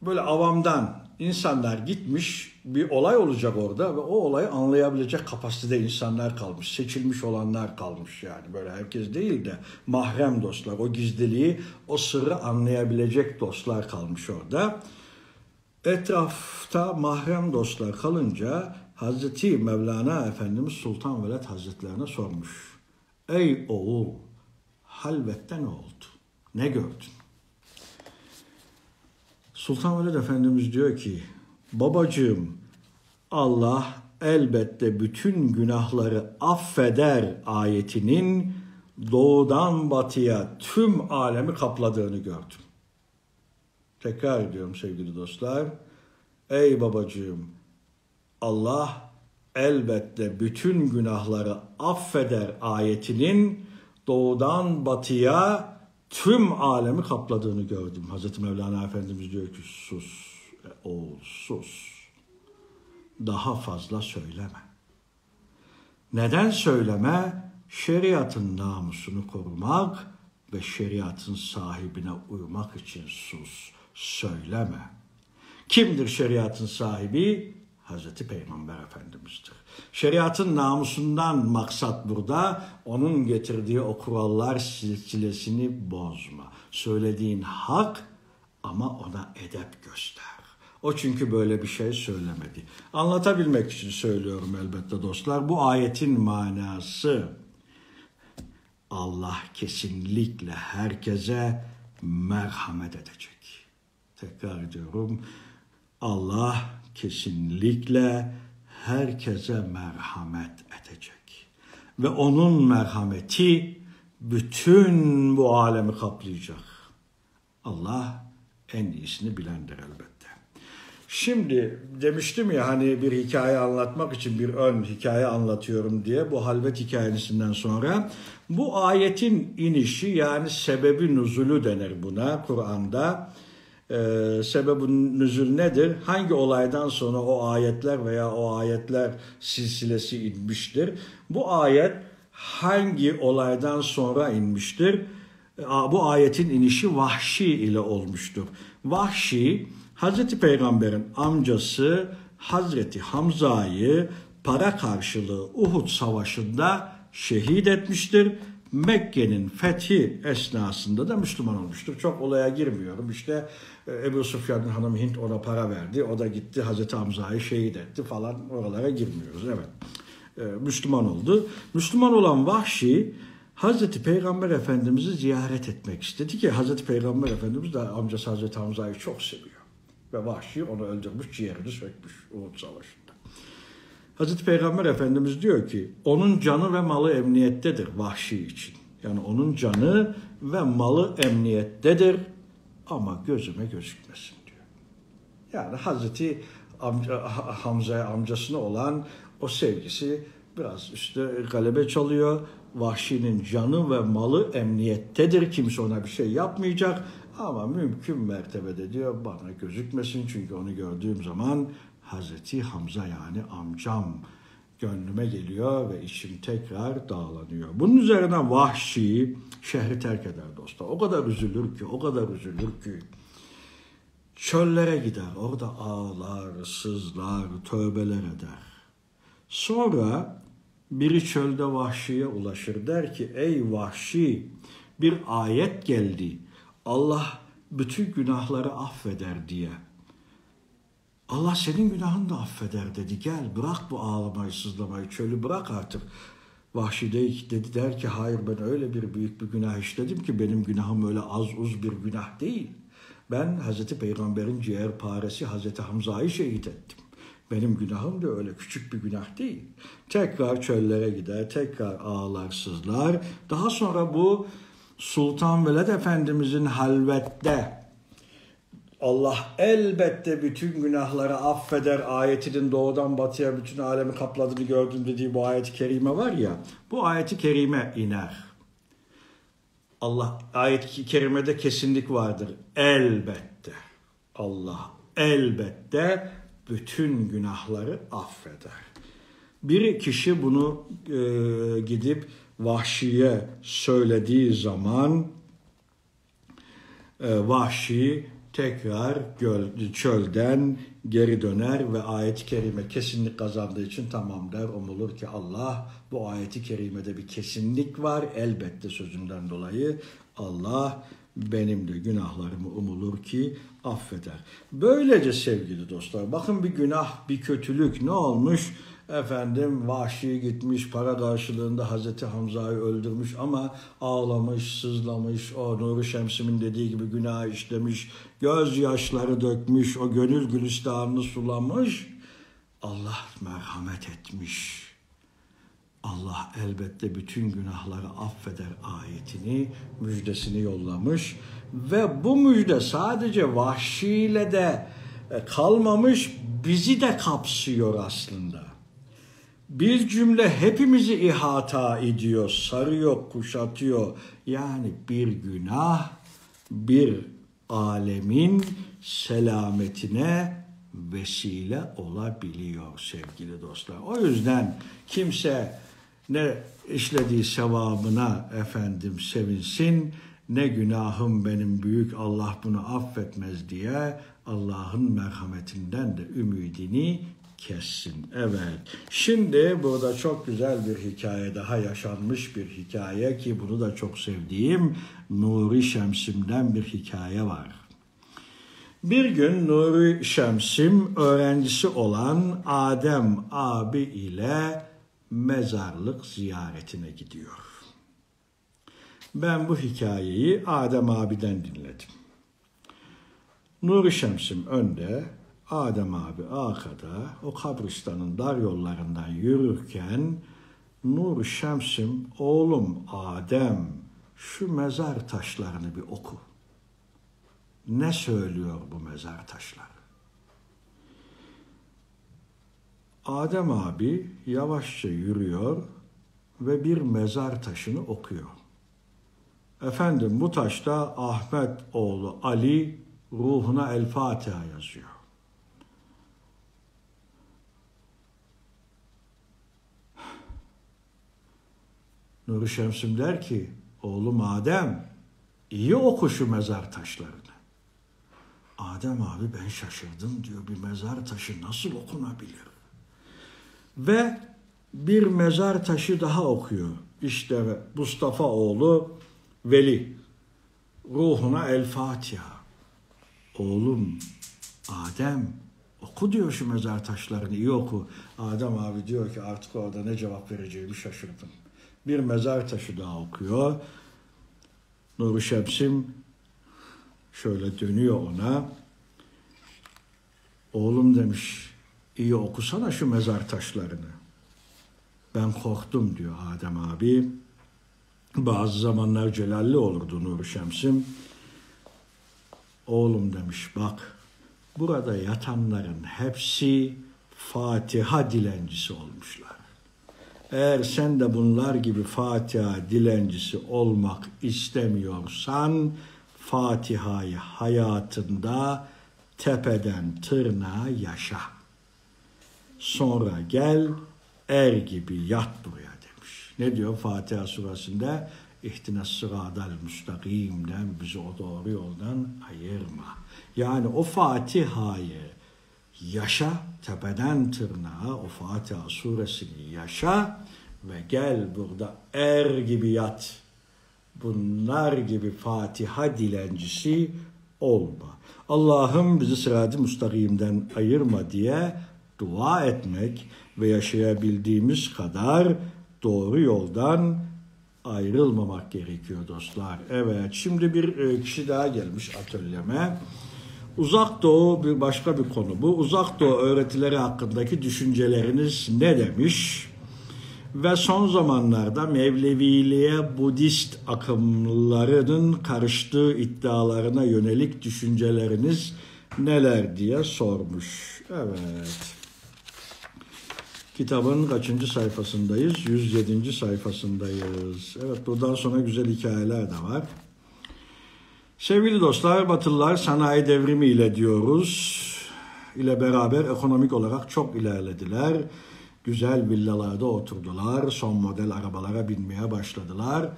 böyle avamdan insanlar gitmiş bir olay olacak orada ve o olayı anlayabilecek kapasitede insanlar kalmış. Seçilmiş olanlar kalmış yani böyle herkes değil de mahrem dostlar o gizliliği o sırrı anlayabilecek dostlar kalmış orada. Etrafta mahrem dostlar kalınca Hazreti Mevlana Efendimiz Sultan Veled Hazretlerine sormuş. Ey oğul halvette ne oldu? Ne gördün? Sultan Veled Efendimiz diyor ki babacığım Allah elbette bütün günahları affeder ayetinin doğudan batıya tüm alemi kapladığını gördüm. Tekrar ediyorum sevgili dostlar. Ey babacığım Allah elbette bütün günahları affeder ayetinin doğudan batıya tüm alemi kapladığını gördüm. Hazreti Mevlana Efendimiz diyor ki sus e, oğul sus. Daha fazla söyleme. Neden söyleme? Şeriatın namusunu korumak ve şeriatın sahibine uymak için sus. Söyleme. Kimdir şeriatın sahibi? Hazreti Peygamber Efendimiz'dir. Şeriatın namusundan maksat burada onun getirdiği o kurallar silsilesini bozma. Söylediğin hak ama ona edep göster. O çünkü böyle bir şey söylemedi. Anlatabilmek için söylüyorum elbette dostlar. Bu ayetin manası Allah kesinlikle herkese merhamet edecek. Tekrar ediyorum. Allah kesinlikle herkese merhamet edecek. Ve onun merhameti bütün bu alemi kaplayacak. Allah en iyisini bilendir elbette. Şimdi demiştim ya hani bir hikaye anlatmak için bir ön hikaye anlatıyorum diye bu halvet hikayesinden sonra bu ayetin inişi yani sebebi nüzulü denir buna Kur'an'da e, sebebin nüzul nedir? Hangi olaydan sonra o ayetler veya o ayetler silsilesi inmiştir? Bu ayet hangi olaydan sonra inmiştir? Bu ayetin inişi Vahşi ile olmuştur. Vahşi Hazreti Peygamber'in amcası Hazreti Hamza'yı para karşılığı Uhud Savaşı'nda şehit etmiştir Mekke'nin fethi esnasında da Müslüman olmuştur. Çok olaya girmiyorum. İşte Ebu Sufyan'ın hanımı Hint ona para verdi. O da gitti Hazreti Hamza'yı şehit etti falan. Oralara girmiyoruz. Evet. E, Müslüman oldu. Müslüman olan Vahşi Hazreti Peygamber Efendimiz'i ziyaret etmek istedi ki Hazreti Peygamber Efendimiz de amcası Hazreti Hamza'yı çok seviyor. Ve Vahşi onu öldürmüş, ciğerini sökmüş Uhud Savaşı'nda. Hazreti Peygamber Efendimiz diyor ki onun canı ve malı emniyettedir vahşi için. Yani onun canı ve malı emniyettedir ama gözüme gözükmesin diyor. Yani Hazreti amca, Hamza'ya amcasına olan o sevgisi biraz üstte galebe çalıyor. Vahşinin canı ve malı emniyettedir. Kimse ona bir şey yapmayacak. Ama mümkün mertebede diyor bana gözükmesin. Çünkü onu gördüğüm zaman Hazreti Hamza yani amcam gönlüme geliyor ve içim tekrar dağlanıyor. Bunun üzerine vahşi şehri terk eder dostlar. O kadar üzülür ki, o kadar üzülür ki. Çöllere gider, orada ağlar, sızlar, tövbeler eder. Sonra biri çölde vahşiye ulaşır der ki ey vahşi bir ayet geldi. Allah bütün günahları affeder diye. Allah senin günahını da affeder dedi. Gel bırak bu ağlamayı sızlamayı çölü bırak artık. Vahşi dedi der ki hayır ben öyle bir büyük bir günah işledim ki benim günahım öyle az uz bir günah değil. Ben Hazreti Peygamber'in ciğer paresi Hazreti Hamza'yı şehit ettim. Benim günahım da öyle küçük bir günah değil. Tekrar çöllere gider, tekrar ağlar, sızlar. Daha sonra bu Sultan Veled Efendimizin halvette Allah elbette bütün günahları affeder ayetinin doğudan batıya bütün alemi kapladığını gördüm dediği bu ayet-i kerime var ya bu ayet-i kerime iner. Allah ayet-i kerimede kesinlik vardır. Elbette Allah elbette bütün günahları affeder. Bir kişi bunu e, gidip vahşiye söylediği zaman e, vahşi tekrar göl, çölden geri döner ve ayet-i kerime kesinlik kazandığı için tamam der umulur ki Allah bu ayeti kerimede bir kesinlik var elbette sözünden dolayı Allah benim de günahlarımı umulur ki affeder. Böylece sevgili dostlar bakın bir günah bir kötülük ne olmuş? Efendim vahşi gitmiş para karşılığında Hazreti Hamza'yı öldürmüş ama ağlamış, sızlamış, o Nuri Şems'in dediği gibi günah işlemiş, gözyaşları dökmüş, o gönül gülistanını sulamış. Allah merhamet etmiş. Allah elbette bütün günahları affeder ayetini, müjdesini yollamış. Ve bu müjde sadece vahşiyle de e, kalmamış, bizi de kapsıyor aslında bir cümle hepimizi ihata ediyor, sarıyor, kuşatıyor. Yani bir günah bir alemin selametine vesile olabiliyor sevgili dostlar. O yüzden kimse ne işlediği sevabına efendim sevinsin, ne günahım benim büyük Allah bunu affetmez diye Allah'ın merhametinden de ümidini kessin. Evet. Şimdi burada çok güzel bir hikaye daha yaşanmış bir hikaye ki bunu da çok sevdiğim Nuri Şemsim'den bir hikaye var. Bir gün Nuri Şemsim öğrencisi olan Adem abi ile mezarlık ziyaretine gidiyor. Ben bu hikayeyi Adem abiden dinledim. Nuri Şemsim önde, Adem abi arkada o kabristanın dar yollarından yürürken Nur Şemsim oğlum Adem şu mezar taşlarını bir oku. Ne söylüyor bu mezar taşları? Adem abi yavaşça yürüyor ve bir mezar taşını okuyor. Efendim bu taşta Ahmet oğlu Ali ruhuna El Fatiha yazıyor. Nuri Şemsim der ki, oğlum Adem iyi oku şu mezar taşlarını. Adem abi ben şaşırdım diyor bir mezar taşı nasıl okunabilir? Ve bir mezar taşı daha okuyor. İşte Mustafa oğlu Veli. Ruhuna El Fatiha. Oğlum Adem oku diyor şu mezar taşlarını iyi oku. Adem abi diyor ki artık orada ne cevap vereceğimi şaşırdım bir mezar taşı daha okuyor. Nuri Şemsim şöyle dönüyor ona. Oğlum demiş, iyi okusana şu mezar taşlarını. Ben korktum diyor Adem abi. Bazı zamanlar celalli olurdu Nuri Şemsim. Oğlum demiş bak burada yatanların hepsi Fatiha dilencisi olmuşlar. Eğer sen de bunlar gibi Fatiha dilencisi olmak istemiyorsan Fatiha'yı hayatında tepeden tırnağa yaşa. Sonra gel er gibi yat buraya demiş. Ne diyor Fatiha surasında? İhtines sıradal müstakimden bizi o doğru yoldan ayırma. Yani o Fatiha'yı yaşa, tepeden tırnağa o Fatiha suresini yaşa ve gel burada er gibi yat. Bunlar gibi Fatiha dilencisi olma. Allah'ım bizi sırat-ı müstakimden ayırma diye dua etmek ve yaşayabildiğimiz kadar doğru yoldan ayrılmamak gerekiyor dostlar. Evet şimdi bir e, kişi daha gelmiş atölyeme. Uzak Doğu bir başka bir konu bu. Uzak Doğu öğretileri hakkındaki düşünceleriniz ne demiş? Ve son zamanlarda Mevleviliğe Budist akımlarının karıştığı iddialarına yönelik düşünceleriniz neler diye sormuş. Evet. Kitabın kaçıncı sayfasındayız? 107. sayfasındayız. Evet buradan sonra güzel hikayeler de var. Sevgili dostlar, Batılılar sanayi devrimi ile diyoruz, ile beraber ekonomik olarak çok ilerlediler. Güzel villalarda oturdular, son model arabalara binmeye başladılar.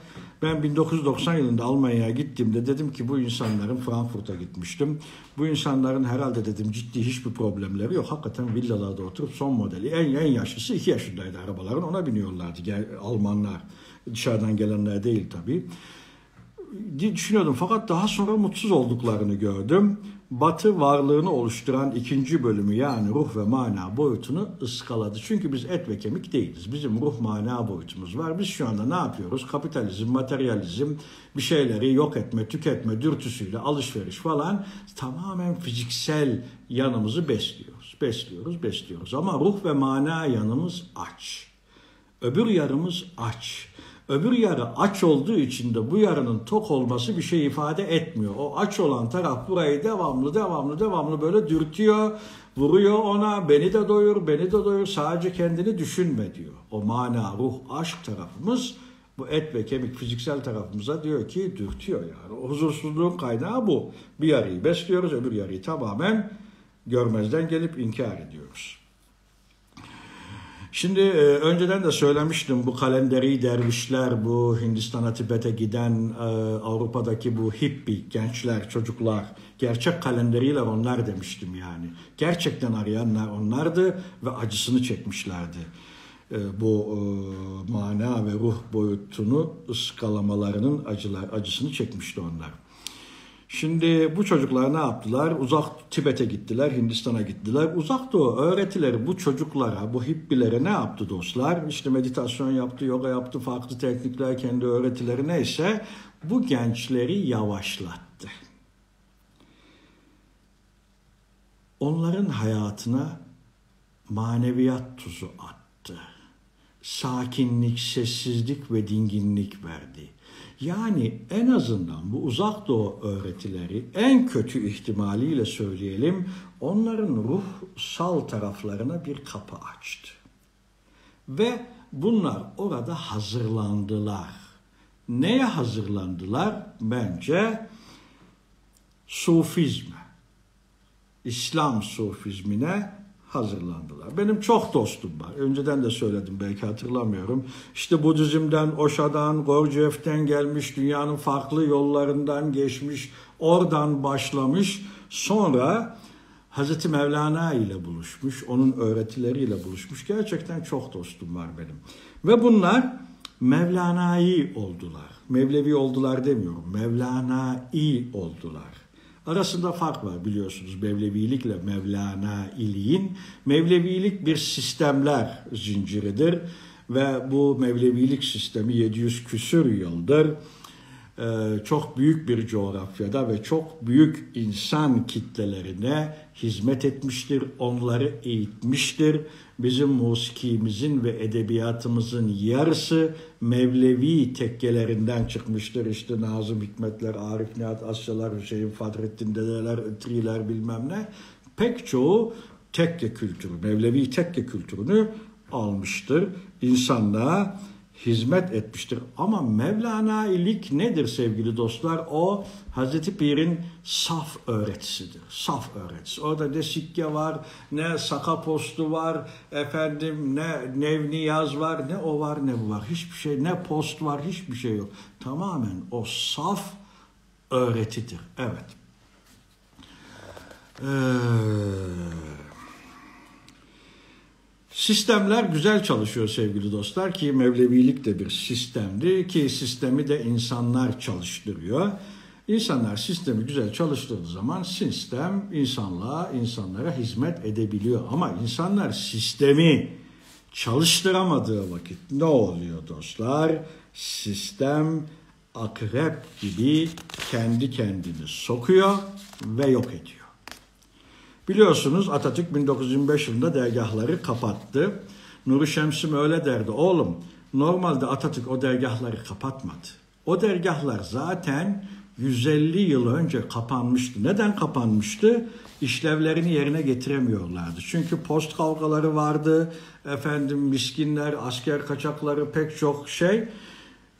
Ben 1990 yılında Almanya'ya gittiğimde dedim ki bu insanların Frankfurt'a gitmiştim. Bu insanların herhalde dedim ciddi hiçbir problemleri yok. Hakikaten villalarda oturup son modeli en en yaşlısı 2 yaşındaydı arabaların ona biniyorlardı Almanlar. Dışarıdan gelenler değil tabii düşünüyordum fakat daha sonra mutsuz olduklarını gördüm. Batı varlığını oluşturan ikinci bölümü yani ruh ve mana boyutunu ıskaladı. Çünkü biz et ve kemik değiliz. Bizim ruh mana boyutumuz var. Biz şu anda ne yapıyoruz? Kapitalizm, materyalizm, bir şeyleri yok etme, tüketme dürtüsüyle alışveriş falan tamamen fiziksel yanımızı besliyoruz. Besliyoruz, besliyoruz. Ama ruh ve mana yanımız aç. Öbür yarımız aç. Öbür yarı aç olduğu için de bu yarının tok olması bir şey ifade etmiyor. O aç olan taraf burayı devamlı devamlı devamlı böyle dürtüyor, vuruyor ona beni de doyur, beni de doyur sadece kendini düşünme diyor. O mana, ruh, aşk tarafımız bu et ve kemik fiziksel tarafımıza diyor ki dürtüyor yani. O huzursuzluğun kaynağı bu. Bir yarıyı besliyoruz, öbür yarıyı tamamen görmezden gelip inkar ediyoruz. Şimdi e, önceden de söylemiştim bu kalenderi dervişler, bu Hindistan'a Tibet'e giden e, Avrupa'daki bu hippi gençler, çocuklar, gerçek kalenderiyle onlar demiştim yani. Gerçekten arayanlar onlardı ve acısını çekmişlerdi. E, bu e, mana ve ruh boyutunu ıskalamalarının acılar, acısını çekmişti onlar. Şimdi bu çocuklar ne yaptılar? Uzak Tibet'e gittiler, Hindistan'a gittiler. Uzak Doğu öğretileri bu çocuklara, bu hippilere ne yaptı dostlar? İşte meditasyon yaptı, yoga yaptı, farklı teknikler, kendi öğretileri neyse bu gençleri yavaşlattı. Onların hayatına maneviyat tuzu attı. Sakinlik, sessizlik ve dinginlik verdi yani en azından bu uzak doğu öğretileri en kötü ihtimaliyle söyleyelim onların ruhsal taraflarına bir kapı açtı. Ve bunlar orada hazırlandılar. Neye hazırlandılar? Bence sufizme. İslam sufizmine hazırlandılar. Benim çok dostum var. Önceden de söyledim belki hatırlamıyorum. İşte Budizm'den, Osha'dan, Gurdjieff'ten gelmiş, dünyanın farklı yollarından geçmiş, oradan başlamış. Sonra Hazreti Mevlana ile buluşmuş, onun öğretileriyle buluşmuş. Gerçekten çok dostum var benim. Ve bunlar Mevlana'yı oldular. Mevlevi oldular demiyorum. Mevlana'yı oldular. Arasında fark var biliyorsunuz Mevlevilikle Mevlana iliğin. Mevlevilik bir sistemler zinciridir ve bu Mevlevilik sistemi 700 küsür yıldır e, çok büyük bir coğrafyada ve çok büyük insan kitlelerine hizmet etmiştir, onları eğitmiştir. Bizim musikimizin ve edebiyatımızın yarısı Mevlevi tekkelerinden çıkmıştır. İşte Nazım Hikmetler, Arif Nihat Asyalar, Hüseyin Fadrettin Dedeler, Itriler bilmem ne. Pek çoğu tekke kültürü, Mevlevi tekke kültürünü almıştır. İnsanlığa hizmet etmiştir. Ama Mevlanailik nedir sevgili dostlar? O Hazreti Pir'in saf öğretisidir. Saf öğretisi. Orada ne sikke var, ne saka postu var, efendim ne nevniyaz var, ne o var ne bu var. Hiçbir şey, ne post var, hiçbir şey yok. Tamamen o saf öğretidir. Evet. Eee Sistemler güzel çalışıyor sevgili dostlar ki Mevlevilik de bir sistemdi ki sistemi de insanlar çalıştırıyor. İnsanlar sistemi güzel çalıştırdığı zaman sistem insanlığa, insanlara hizmet edebiliyor. Ama insanlar sistemi çalıştıramadığı vakit ne oluyor dostlar? Sistem akrep gibi kendi kendini sokuyor ve yok ediyor. Biliyorsunuz Atatürk 1925 yılında dergahları kapattı. Nuri Şemsim öyle derdi. Oğlum normalde Atatürk o dergahları kapatmadı. O dergahlar zaten 150 yıl önce kapanmıştı. Neden kapanmıştı? İşlevlerini yerine getiremiyorlardı. Çünkü post kavgaları vardı. Efendim miskinler, asker kaçakları pek çok şey.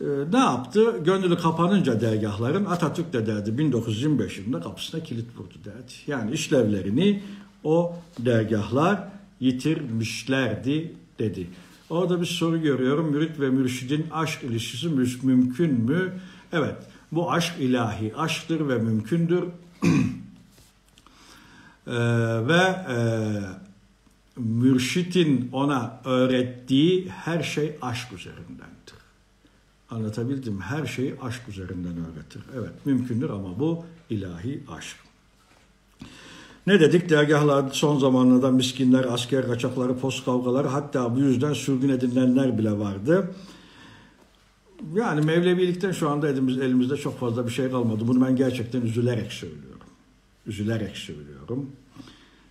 Ee, ne yaptı? Gönlü kapanınca dergahların Atatürk de derdi 1925 yılında kapısına kilit vurdu derdi. Yani işlevlerini o dergahlar yitirmişlerdi dedi. Orada bir soru görüyorum. Mürit ve mürşidin aşk ilişkisi mü- mümkün mü? Evet. Bu aşk ilahi aşktır ve mümkündür. Ee, ve e, mürşitin ona öğrettiği her şey aşk üzerindendir. Anlatabildim? Her şeyi aşk üzerinden öğretir. Evet mümkündür ama bu ilahi aşk. Ne dedik? Dergahlarda son zamanlarda miskinler, asker kaçakları, post kavgaları hatta bu yüzden sürgün edilenler bile vardı. Yani Mevlevilikten şu anda elimiz, elimizde çok fazla bir şey kalmadı. Bunu ben gerçekten üzülerek söylüyorum. Üzülerek söylüyorum.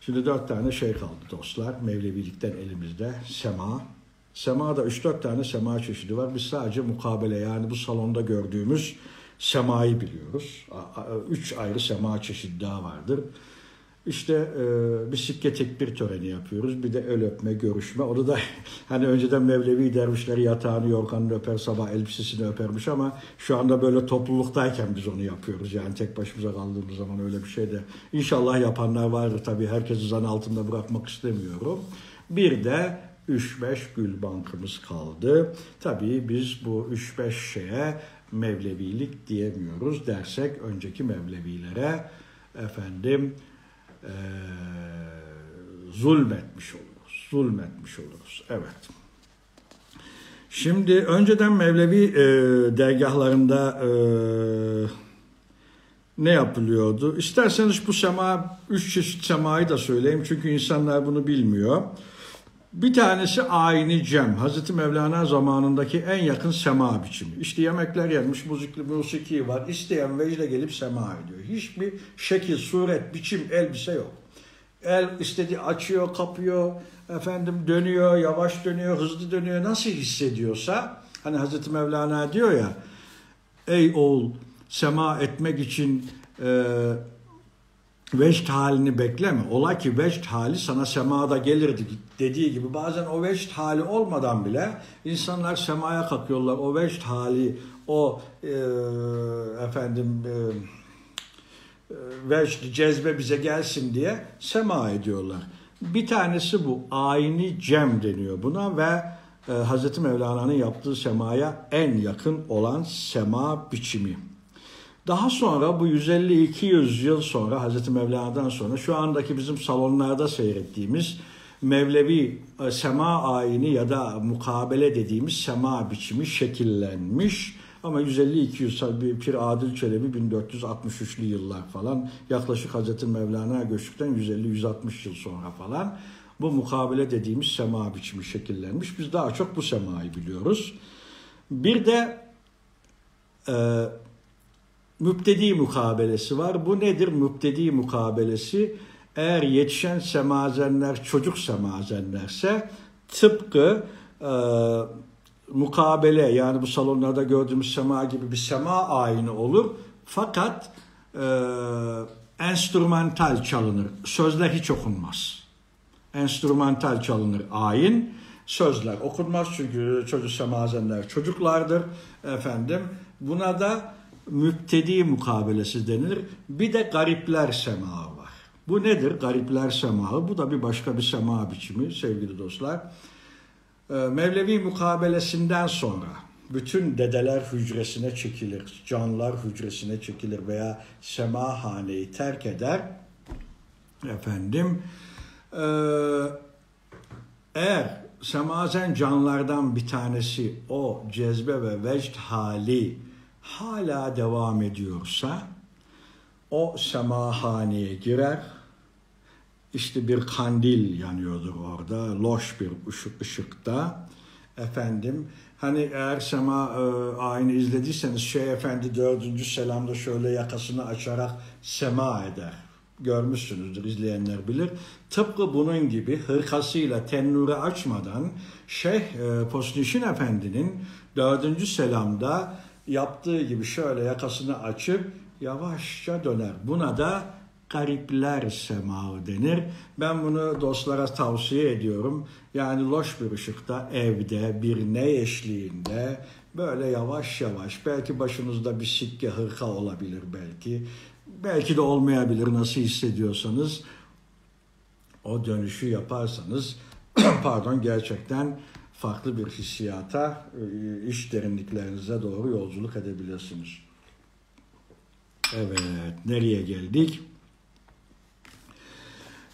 Şimdi dört tane şey kaldı dostlar. Mevlevilikten elimizde. Sema. Sema'da üç dört tane sema çeşidi var. Biz sadece mukabele yani bu salonda gördüğümüz semayı biliyoruz. A- a- Üç ayrı sema çeşidi daha vardır. İşte e, bir sikke tekbir töreni yapıyoruz. Bir de el öpme, görüşme. Onu da hani önceden Mevlevi dervişleri yatağını, yorganını öper, sabah elbisesini öpermiş ama şu anda böyle topluluktayken biz onu yapıyoruz. Yani tek başımıza kaldığımız zaman öyle bir şey de. İnşallah yapanlar vardır tabii. Herkesi zan altında bırakmak istemiyorum. Bir de 3-5 gül bankımız kaldı. Tabii biz bu 3-5 şeye Mevlevilik diyemiyoruz dersek önceki Mevlevilere efendim eee, zulmetmiş oluruz. Zulmetmiş oluruz. Evet. Şimdi önceden Mevlevi e, dergahlarında e, ne yapılıyordu? İsterseniz bu sema, üç çeşit semayı da söyleyeyim çünkü insanlar bunu bilmiyor. Bir tanesi ayini cem. Hazreti Mevlana zamanındaki en yakın sema biçimi. İşte yemekler yenmiş, müzikli musiki var. İsteyen vecde gelip sema ediyor. Hiçbir şekil, suret, biçim, elbise yok. El istediği açıyor, kapıyor, efendim dönüyor, yavaş dönüyor, hızlı dönüyor. Nasıl hissediyorsa, hani Hazreti Mevlana diyor ya, ey oğul sema etmek için e, vecd halini bekleme. Ola ki vecd hali sana semada gelirdi dediği gibi bazen o vecd hali olmadan bile insanlar semaya kalkıyorlar. O vecd hali, o e, efendim e, e, vecd, cezbe bize gelsin diye sema ediyorlar. Bir tanesi bu. Ayni cem deniyor buna ve e, Hz. Mevlana'nın yaptığı semaya en yakın olan sema biçimi. Daha sonra bu 150-200 yıl sonra Hz. Mevlana'dan sonra şu andaki bizim salonlarda seyrettiğimiz Mevlevi e, sema ayini ya da mukabele dediğimiz sema biçimi şekillenmiş. Ama 150-200 bir Pir Adil Çelebi 1463'lü yıllar falan yaklaşık Hz. Mevlana göçtükten 150-160 yıl sonra falan bu mukabele dediğimiz sema biçimi şekillenmiş. Biz daha çok bu semayı biliyoruz. Bir de e, müptedi mukabelesi var. Bu nedir müptedi mukabelesi? Eğer yetişen semazenler çocuk semazenlerse tıpkı e, mukabele yani bu salonlarda gördüğümüz sema gibi bir sema ayini olur. Fakat e, enstrümantal çalınır. Sözler hiç okunmaz. Enstrümantal çalınır ayin. Sözler okunmaz çünkü çocuk semazenler çocuklardır efendim. Buna da müptedi mukabelesi denilir. Bir de garipler semağı var. Bu nedir? Garipler semağı. Bu da bir başka bir sema biçimi sevgili dostlar. Ee, Mevlevi mukabelesinden sonra bütün dedeler hücresine çekilir, canlar hücresine çekilir veya semahaneyi terk eder. Efendim, ee, eğer semazen canlardan bir tanesi o cezbe ve vecd hali hala devam ediyorsa o semahaneye girer. İşte bir kandil yanıyordur orada, loş bir ışık ışıkta. Efendim, hani eğer sema e, ayini izlediyseniz Şeyh Efendi dördüncü selamda şöyle yakasını açarak sema eder. Görmüşsünüzdür, izleyenler bilir. Tıpkı bunun gibi hırkasıyla tennure açmadan Şeyh e, Posnişin Efendi'nin dördüncü selamda yaptığı gibi şöyle yakasını açıp yavaşça döner. Buna da garipler semağı denir. Ben bunu dostlara tavsiye ediyorum. Yani loş bir ışıkta, evde, bir ne eşliğinde böyle yavaş yavaş belki başınızda bir sikke hırka olabilir belki. Belki de olmayabilir nasıl hissediyorsanız o dönüşü yaparsanız pardon gerçekten farklı bir hissiyata, e, iş derinliklerinize doğru yolculuk edebilirsiniz. Evet, nereye geldik?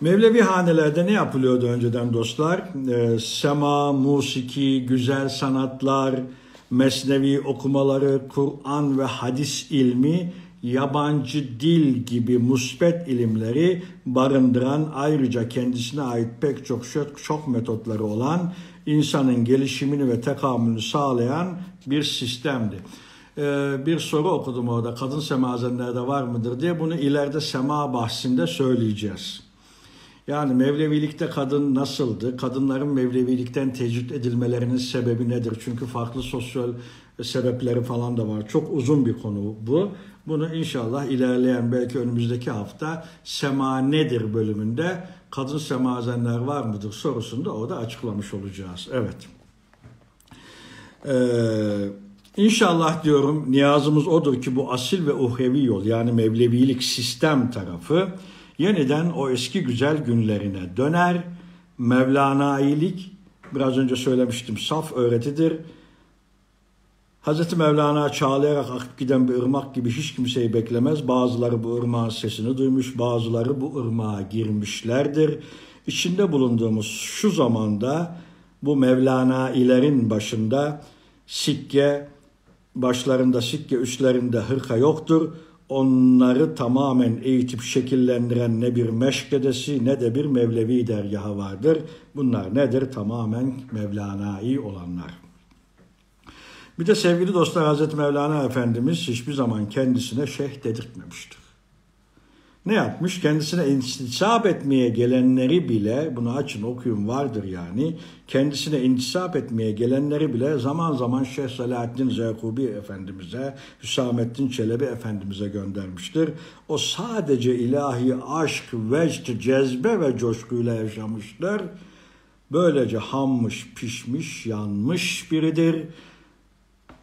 Mevlevi hanelerde ne yapılıyordu önceden dostlar? Ee, sema, musiki, güzel sanatlar, mesnevi okumaları, Kur'an ve hadis ilmi, yabancı dil gibi musbet ilimleri barındıran ayrıca kendisine ait pek çok çok metotları olan insanın gelişimini ve tekamülünü sağlayan bir sistemdi. Ee, bir soru okudum orada kadın semazenlerde var mıdır diye bunu ileride sema bahsinde söyleyeceğiz. Yani Mevlevilikte kadın nasıldı? Kadınların Mevlevilikten tecrit edilmelerinin sebebi nedir? Çünkü farklı sosyal sebepleri falan da var. Çok uzun bir konu bu. Bunu inşallah ilerleyen belki önümüzdeki hafta Sema nedir bölümünde kadın semazenler var mıdır sorusunda orada açıklamış olacağız. Evet. Ee, İnşallah diyorum niyazımız odur ki bu asil ve uhrevi yol yani Mevlevilik sistem tarafı yeniden o eski güzel günlerine döner. Mevlanailik biraz önce söylemiştim saf öğretidir. Hz. Mevlana çağlayarak akıp giden bir ırmak gibi hiç kimseyi beklemez. Bazıları bu ırmağın sesini duymuş, bazıları bu ırmağa girmişlerdir. İçinde bulunduğumuz şu zamanda bu Mevlanailerin başında sikke, başlarında sikke, üstlerinde hırka yoktur onları tamamen eğitip şekillendiren ne bir meşkedesi ne de bir Mevlevi dergahı vardır. Bunlar nedir? Tamamen Mevlana'yı olanlar. Bir de sevgili dostlar Hazreti Mevlana Efendimiz hiçbir zaman kendisine şeyh dedirtmemiştir ne yapmış? Kendisine intisap etmeye gelenleri bile, bunu açın okuyun vardır yani, kendisine intisap etmeye gelenleri bile zaman zaman Şeyh Selahaddin Zeykubi Efendimiz'e, Hüsamettin Çelebi Efendimiz'e göndermiştir. O sadece ilahi aşk, vecd, cezbe ve coşkuyla yaşamıştır. Böylece hammış, pişmiş, yanmış biridir.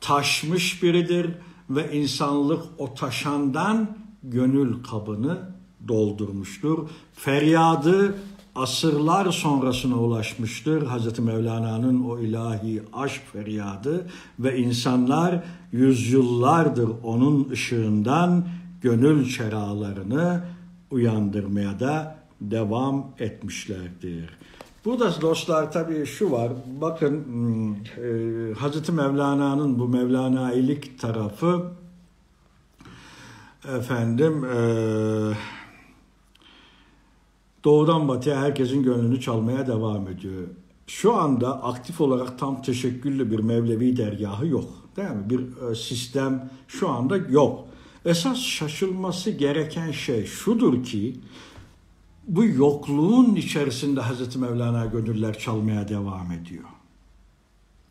Taşmış biridir ve insanlık o taşandan gönül kabını doldurmuştur. Feryadı asırlar sonrasına ulaşmıştır. Hz. Mevlana'nın o ilahi aşk feryadı ve insanlar yüzyıllardır onun ışığından gönül çeralarını uyandırmaya da devam etmişlerdir. Burada dostlar tabii şu var. Bakın hmm, e, Hz. Mevlana'nın bu Mevlanailik tarafı efendim e, doğudan batıya herkesin gönlünü çalmaya devam ediyor. Şu anda aktif olarak tam teşekküllü bir Mevlevi dergahı yok. Değil mi? Bir e, sistem şu anda yok. Esas şaşılması gereken şey şudur ki bu yokluğun içerisinde Hazreti Mevlana gönüller çalmaya devam ediyor.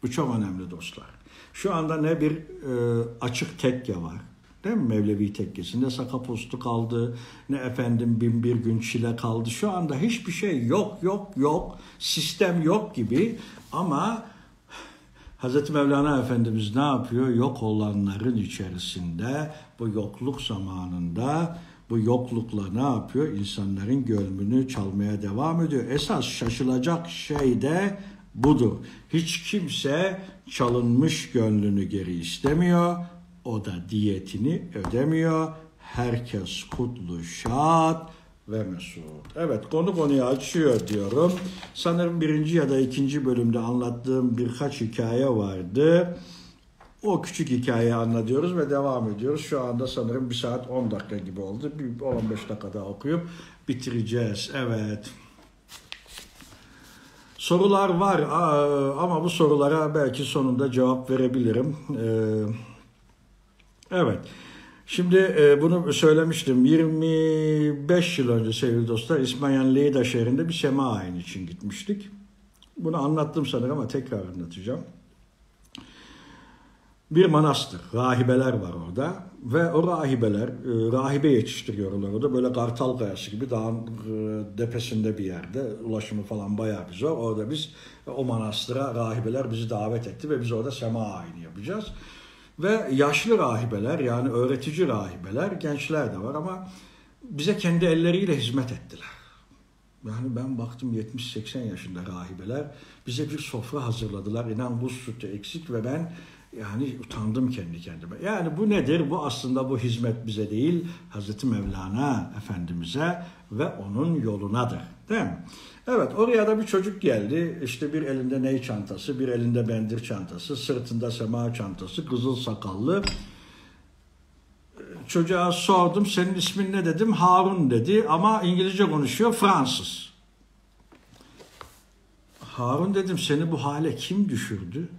Bu çok önemli dostlar. Şu anda ne bir e, açık tekke var, Değil mi Mevlevi tekkesinde sakapostu kaldı. Ne efendim bin bir gün çile kaldı. Şu anda hiçbir şey yok yok yok. Sistem yok gibi. Ama Hz. Mevlana Efendimiz ne yapıyor? Yok olanların içerisinde bu yokluk zamanında bu yoklukla ne yapıyor? İnsanların gönlünü çalmaya devam ediyor. Esas şaşılacak şey de budur. Hiç kimse çalınmış gönlünü geri istemiyor o da diyetini ödemiyor. Herkes kutlu, şad ve mesut. Evet konu konuyu açıyor diyorum. Sanırım birinci ya da ikinci bölümde anlattığım birkaç hikaye vardı. O küçük hikayeyi anlatıyoruz ve devam ediyoruz. Şu anda sanırım bir saat 10 dakika gibi oldu. Bir 15 dakika daha okuyup bitireceğiz. Evet. Sorular var ama bu sorulara belki sonunda cevap verebilirim. Ee, Evet. Şimdi e, bunu söylemiştim. 25 yıl önce sevgili dostlar İsmail Leyda şehrinde bir sema ayini için gitmiştik. Bunu anlattım sanırım ama tekrar anlatacağım. Bir manastır, rahibeler var orada ve o rahibeler e, rahibe yetiştiriyorlar orada böyle Kartal Kayası gibi dağın e, depesinde bir yerde ulaşımı falan bayağı bir zor. Orada biz o manastıra rahibeler bizi davet etti ve biz orada sema ayini yapacağız. Ve yaşlı rahibeler yani öğretici rahibeler, gençler de var ama bize kendi elleriyle hizmet ettiler. Yani ben baktım 70-80 yaşında rahibeler bize bir sofra hazırladılar. İnan buz sütü eksik ve ben yani utandım kendi kendime. Yani bu nedir? Bu aslında bu hizmet bize değil, Hazreti Mevlana Efendimiz'e ve onun yolunadır. Değil mi? Evet oraya da bir çocuk geldi. İşte bir elinde ney çantası, bir elinde bendir çantası, sırtında sema çantası, kızıl sakallı. Çocuğa sordum senin ismin ne dedim? Harun dedi ama İngilizce konuşuyor Fransız. Harun dedim seni bu hale kim düşürdü?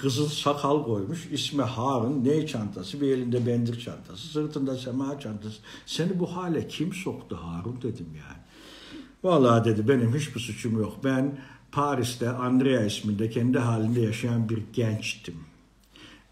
Kızıl sakal koymuş. ismi Harun. Ney çantası? Bir elinde bendir çantası. Sırtında sema çantası. Seni bu hale kim soktu Harun dedim yani. Vallahi dedi benim hiçbir suçum yok. Ben Paris'te Andrea isminde kendi halinde yaşayan bir gençtim.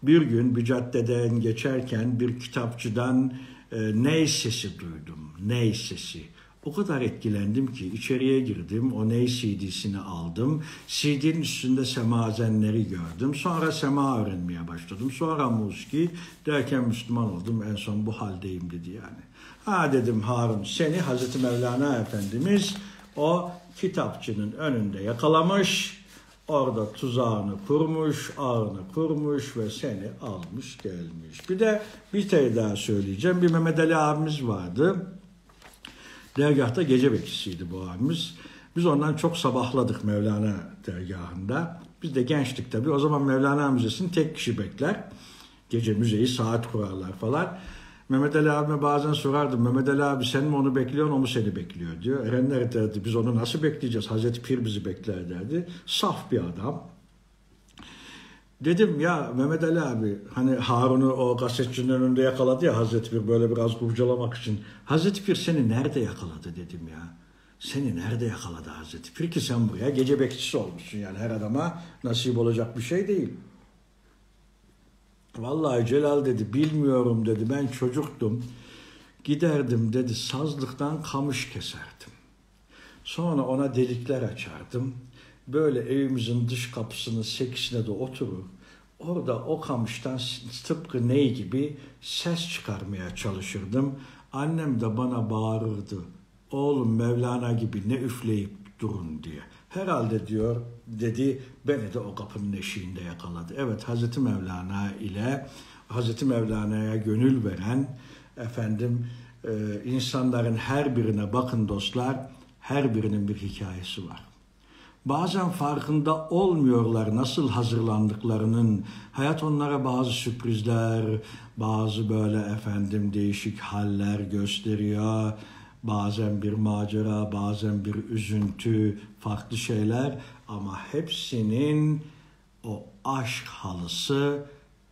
Bir gün bir caddeden geçerken bir kitapçıdan e, ney sesi duydum. Ney sesi. O kadar etkilendim ki içeriye girdim, o ney CD'sini aldım. CD'nin üstünde semazenleri gördüm. Sonra sema öğrenmeye başladım. Sonra muski derken Müslüman oldum. En son bu haldeyim dedi yani. Ha dedim Harun seni Hazreti Mevlana Efendimiz o kitapçının önünde yakalamış. Orada tuzağını kurmuş, ağını kurmuş ve seni almış gelmiş. Bir de bir şey daha söyleyeceğim. Bir Mehmet Ali abimiz vardı. Dergahta gece bekçisiydi bu abimiz. Biz ondan çok sabahladık Mevlana dergahında. Biz de gençtik tabii. O zaman Mevlana Müzesi'ni tek kişi bekler. Gece müzeyi saat kurarlar falan. Mehmet Ali abime bazen sorardım. Mehmet Ali abi sen mi onu bekliyorsun o mu seni bekliyor diyor. Erenler derdi biz onu nasıl bekleyeceğiz? Hazreti Pir bizi bekler derdi. Saf bir adam. Dedim ya Mehmet Ali abi hani Harun'u o gazetecinin önünde yakaladı ya Hazreti Pir böyle biraz kurcalamak için. Hazreti Pir seni nerede yakaladı dedim ya. Seni nerede yakaladı Hazreti Pir ki sen buraya gece bekçisi olmuşsun yani her adama nasip olacak bir şey değil. Vallahi Celal dedi bilmiyorum dedi ben çocuktum. Giderdim dedi sazlıktan kamış keserdim. Sonra ona delikler açardım. Böyle evimizin dış kapısının sekisine de oturur. Orada o kamıştan tıpkı ney gibi ses çıkarmaya çalışırdım. Annem de bana bağırırdı. Oğlum Mevlana gibi ne üfleyip durun diye. Herhalde diyor dedi beni de o kapının eşiğinde yakaladı. Evet Hazreti Mevlana ile Hazreti Mevlana'ya gönül veren efendim e, insanların her birine bakın dostlar her birinin bir hikayesi var. Bazen farkında olmuyorlar nasıl hazırlandıklarının. Hayat onlara bazı sürprizler, bazı böyle efendim değişik haller gösteriyor bazen bir macera, bazen bir üzüntü, farklı şeyler ama hepsinin o aşk halısı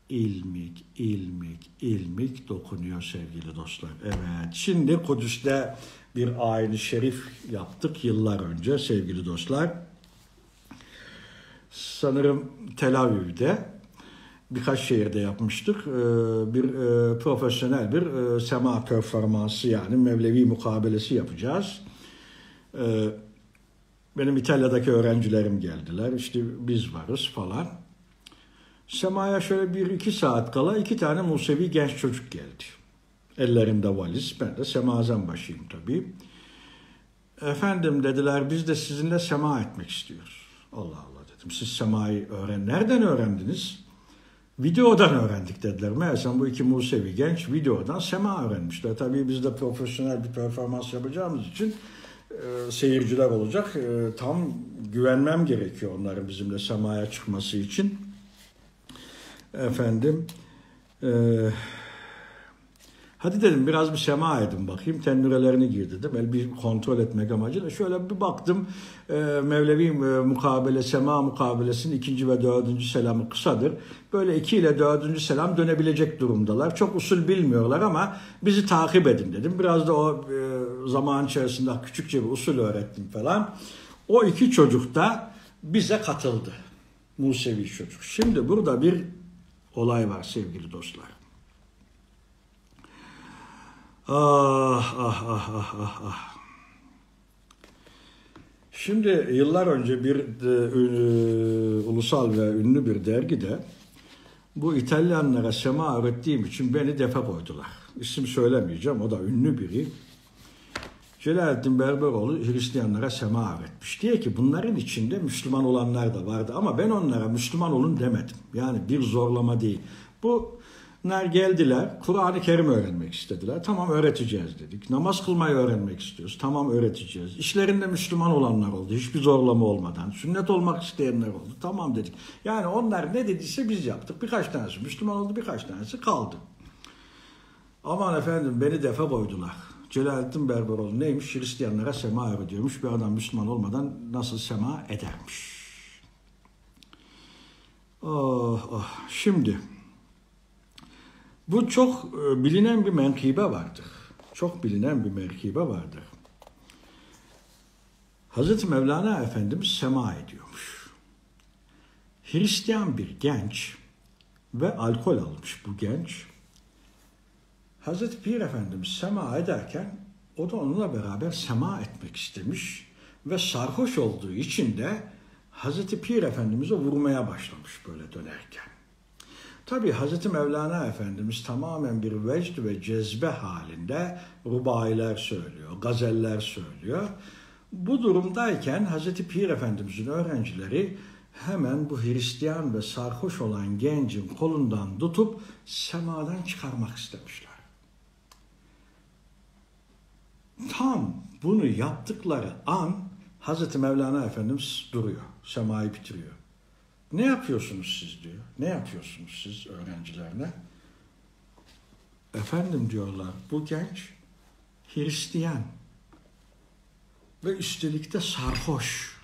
ilmik, ilmik, ilmik dokunuyor sevgili dostlar. Evet, şimdi Kudüs'te bir aile şerif yaptık yıllar önce sevgili dostlar. Sanırım Tel Aviv'de birkaç şehirde yapmıştık. Ee, bir e, profesyonel bir e, sema performansı yani Mevlevi mukabelesi yapacağız. Ee, benim İtalya'daki öğrencilerim geldiler. İşte biz varız falan. Sema'ya şöyle bir iki saat kala iki tane Musevi genç çocuk geldi. Ellerinde valiz. Ben de semazen başıyım tabii. Efendim dediler biz de sizinle sema etmek istiyoruz. Allah Allah dedim. Siz semayı öğren. Nereden öğrendiniz? Videodan öğrendik dediler. Meğersem bu iki Musevi genç videodan sema öğrenmişler. Tabii biz de profesyonel bir performans yapacağımız için e, seyirciler olacak. E, tam güvenmem gerekiyor onların bizimle semaya çıkması için. Efendim e, Hadi dedim biraz bir sema edin bakayım. Tennürelerini gir dedim. El bir kontrol etmek amacıyla. Şöyle bir baktım. E, Mevlevi e, mukabele, sema mukabelesinin ikinci ve dördüncü selamı kısadır. Böyle iki ile dördüncü selam dönebilecek durumdalar. Çok usul bilmiyorlar ama bizi takip edin dedim. Biraz da o e, zaman içerisinde küçükçe bir usul öğrettim falan. O iki çocuk da bize katıldı. Musevi çocuk. Şimdi burada bir olay var sevgili dostlar. Ah ah ah ah ah ah. Şimdi yıllar önce bir de, e, ulusal ve ünlü bir dergide bu İtalyanlara sema öğrettiğim için beni defe koydular. İsim söylemeyeceğim o da ünlü biri. Celalettin Berberoğlu Hristiyanlara sema öğretmiş. Diye ki bunların içinde Müslüman olanlar da vardı ama ben onlara Müslüman olun demedim. Yani bir zorlama değil. Bunlar geldiler, Kur'an-ı Kerim öğrenmek istediler. Tamam öğreteceğiz dedik. Namaz kılmayı öğrenmek istiyoruz. Tamam öğreteceğiz. İşlerinde Müslüman olanlar oldu. Hiçbir zorlama olmadan. Sünnet olmak isteyenler oldu. Tamam dedik. Yani onlar ne dediyse biz yaptık. Birkaç tanesi Müslüman oldu, birkaç tanesi kaldı. Aman efendim beni defa koydular. Celalettin Berberoğlu neymiş? Hristiyanlara sema öğretiyormuş. Bir adam Müslüman olmadan nasıl sema edermiş. Oh, oh. Şimdi bu çok e, bilinen bir menkıbe vardır. Çok bilinen bir menkıbe vardır. Hazreti Mevlana Efendimiz sema ediyormuş. Hristiyan bir genç ve alkol almış bu genç. Hazreti Pir Efendimiz sema ederken o da onunla beraber sema etmek istemiş ve sarhoş olduğu için de Hazreti Pir Efendimiz'e vurmaya başlamış böyle dönerken. Tabi Hazreti Mevlana Efendimiz tamamen bir vecd ve cezbe halinde rubailer söylüyor, gazeller söylüyor. Bu durumdayken Hazreti Pir Efendimiz'in öğrencileri hemen bu Hristiyan ve sarhoş olan gencin kolundan tutup semadan çıkarmak istemişler. Tam bunu yaptıkları an Hazreti Mevlana Efendimiz duruyor, semayı bitiriyor. Ne yapıyorsunuz siz diyor. Ne yapıyorsunuz siz öğrencilerine? Efendim diyorlar bu genç Hristiyan ve üstelik de sarhoş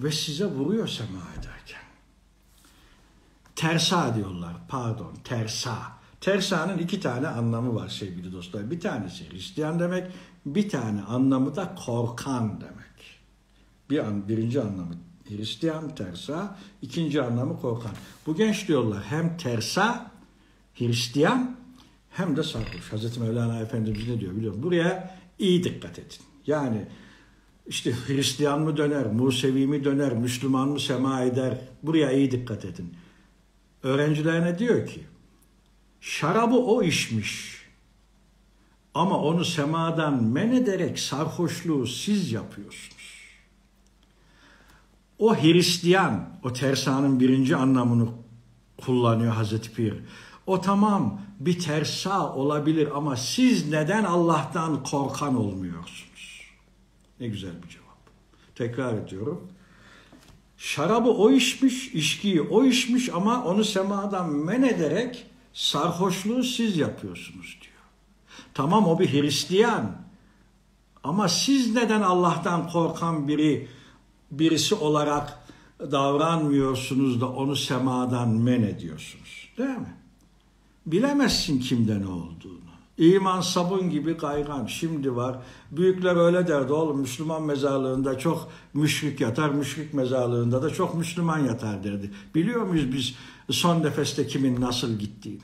ve size vuruyor sema ederken. Tersa diyorlar pardon tersa. Tersa'nın iki tane anlamı var sevgili dostlar. Bir tanesi Hristiyan demek, bir tane anlamı da korkan demek. Bir an, birinci anlamı Hristiyan tersa, ikinci anlamı korkan. Bu genç diyorlar hem tersa, Hristiyan hem de sarhoş. Hazreti Mevlana Efendimiz ne diyor biliyor musun? Buraya iyi dikkat edin. Yani işte Hristiyan mı döner, Musevi mi döner, Müslüman mı sema eder? Buraya iyi dikkat edin. Öğrencilerine diyor ki, şarabı o içmiş. Ama onu semadan men ederek sarhoşluğu siz yapıyorsunuz. O Hristiyan, o tersanın birinci anlamını kullanıyor Hazreti Pir. O tamam bir tersa olabilir ama siz neden Allah'tan korkan olmuyorsunuz? Ne güzel bir cevap. Tekrar ediyorum. Şarabı o içmiş, içkiyi o içmiş ama onu semadan men ederek sarhoşluğu siz yapıyorsunuz diyor. Tamam o bir Hristiyan ama siz neden Allah'tan korkan biri birisi olarak davranmıyorsunuz da onu semadan men ediyorsunuz. Değil mi? Bilemezsin kimde ne olduğunu. İman sabun gibi kaygan. Şimdi var. Büyükler öyle derdi oğlum Müslüman mezarlığında çok müşrik yatar, müşrik mezarlığında da çok Müslüman yatar derdi. Biliyor muyuz biz son nefeste kimin nasıl gittiğini?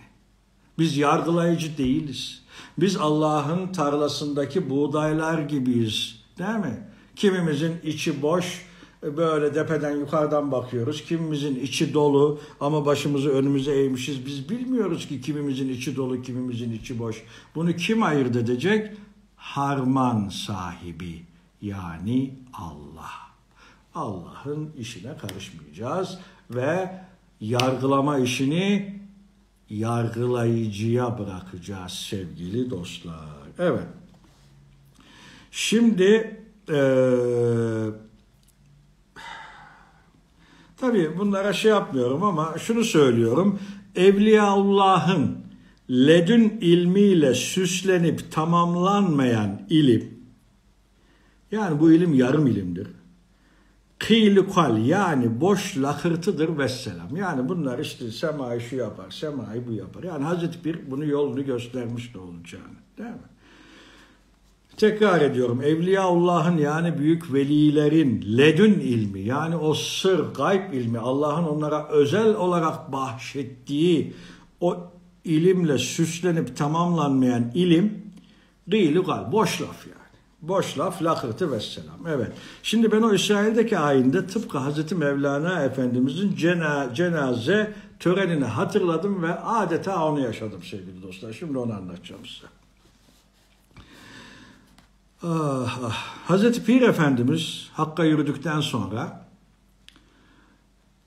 Biz yargılayıcı değiliz. Biz Allah'ın tarlasındaki buğdaylar gibiyiz. Değil mi? Kimimizin içi boş, böyle tepeden yukarıdan bakıyoruz. Kimimizin içi dolu ama başımızı önümüze eğmişiz. Biz bilmiyoruz ki kimimizin içi dolu, kimimizin içi boş. Bunu kim ayırt edecek? Harman sahibi yani Allah. Allah'ın işine karışmayacağız ve yargılama işini yargılayıcıya bırakacağız sevgili dostlar. Evet. Şimdi eee Tabii bunlara şey yapmıyorum ama şunu söylüyorum. Evliyaullah'ın ledün ilmiyle süslenip tamamlanmayan ilim, yani bu ilim yarım ilimdir. Kıylı kal yani boş lakırtıdır vesselam. Yani bunlar işte semayı şu yapar, semayı bu yapar. Yani Hazreti Bir bunu yolunu göstermiş de olacağını. Değil mi? Tekrar ediyorum Evliyaullah'ın yani büyük velilerin ledün ilmi yani o sır gayb ilmi Allah'ın onlara özel olarak bahşettiği o ilimle süslenip tamamlanmayan ilim değil gal boş laf yani. Boş laf lakırtı vesselam. Evet. Şimdi ben o İsrail'deki ayinde tıpkı Hazreti Mevlana Efendimizin cena, cenaze törenini hatırladım ve adeta onu yaşadım sevgili dostlar. Şimdi onu anlatacağım size. Ah, ah. Hazreti Pir Efendimiz Hakk'a yürüdükten sonra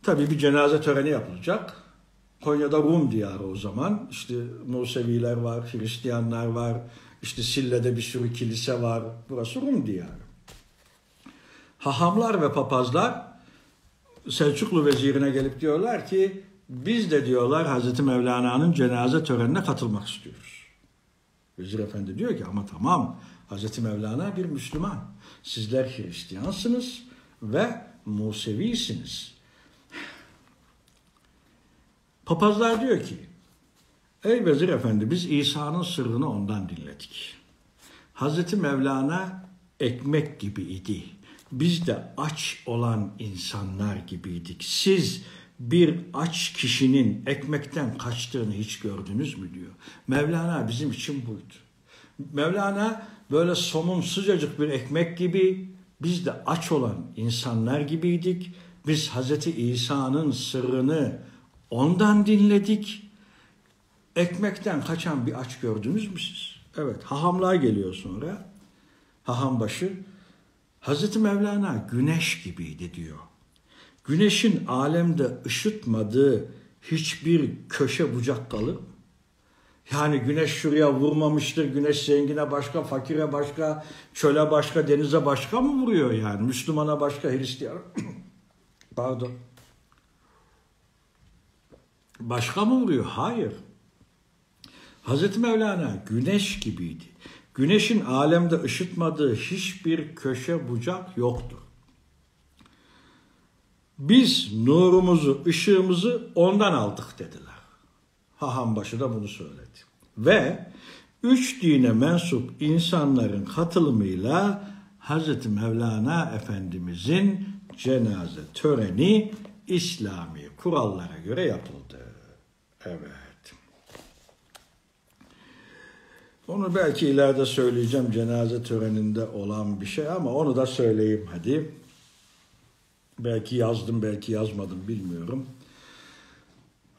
tabii bir cenaze töreni yapılacak. Konya'da Rum diyarı o zaman. İşte Museviler var, Hristiyanlar var. İşte Sille'de bir sürü kilise var. Burası Rum diyarı. Hahamlar ve papazlar Selçuklu vezirine gelip diyorlar ki biz de diyorlar Hazreti Mevlana'nın cenaze törenine katılmak istiyoruz. Vezir Efendi diyor ki ama tamam Hazreti Mevlana bir Müslüman. Sizler Hristiyansınız ve Musevisiniz. Papazlar diyor ki Ey Vezir Efendi biz İsa'nın sırrını ondan dinledik. Hazreti Mevlana ekmek gibi idi. Biz de aç olan insanlar gibiydik. Siz bir aç kişinin ekmekten kaçtığını hiç gördünüz mü diyor. Mevlana bizim için buydu. Mevlana böyle somun sıcacık bir ekmek gibi biz de aç olan insanlar gibiydik. Biz Hazreti İsa'nın sırrını ondan dinledik. Ekmekten kaçan bir aç gördünüz mü siz? Evet, hahamlığa geliyor sonra. Haham başı. Hazreti Mevlana güneş gibiydi diyor. Güneşin alemde ışıtmadığı hiçbir köşe bucak kalır mı? Yani güneş şuraya vurmamıştır. Güneş zengine başka, fakire başka, çöle başka, denize başka mı vuruyor yani? Müslümana başka, Hristiyan. Pardon. Başka mı vuruyor? Hayır. Hazreti Mevlana güneş gibiydi. Güneşin alemde ışıtmadığı hiçbir köşe bucak yoktur. Biz nurumuzu, ışığımızı ondan aldık dediler. Hahambaşı da bunu söyledi. Ve üç dine mensup insanların katılımıyla Hazreti Mevlana Efendimizin cenaze töreni İslami kurallara göre yapıldı. Evet. Onu belki ileride söyleyeceğim cenaze töreninde olan bir şey ama onu da söyleyeyim hadi. Belki yazdım belki yazmadım bilmiyorum.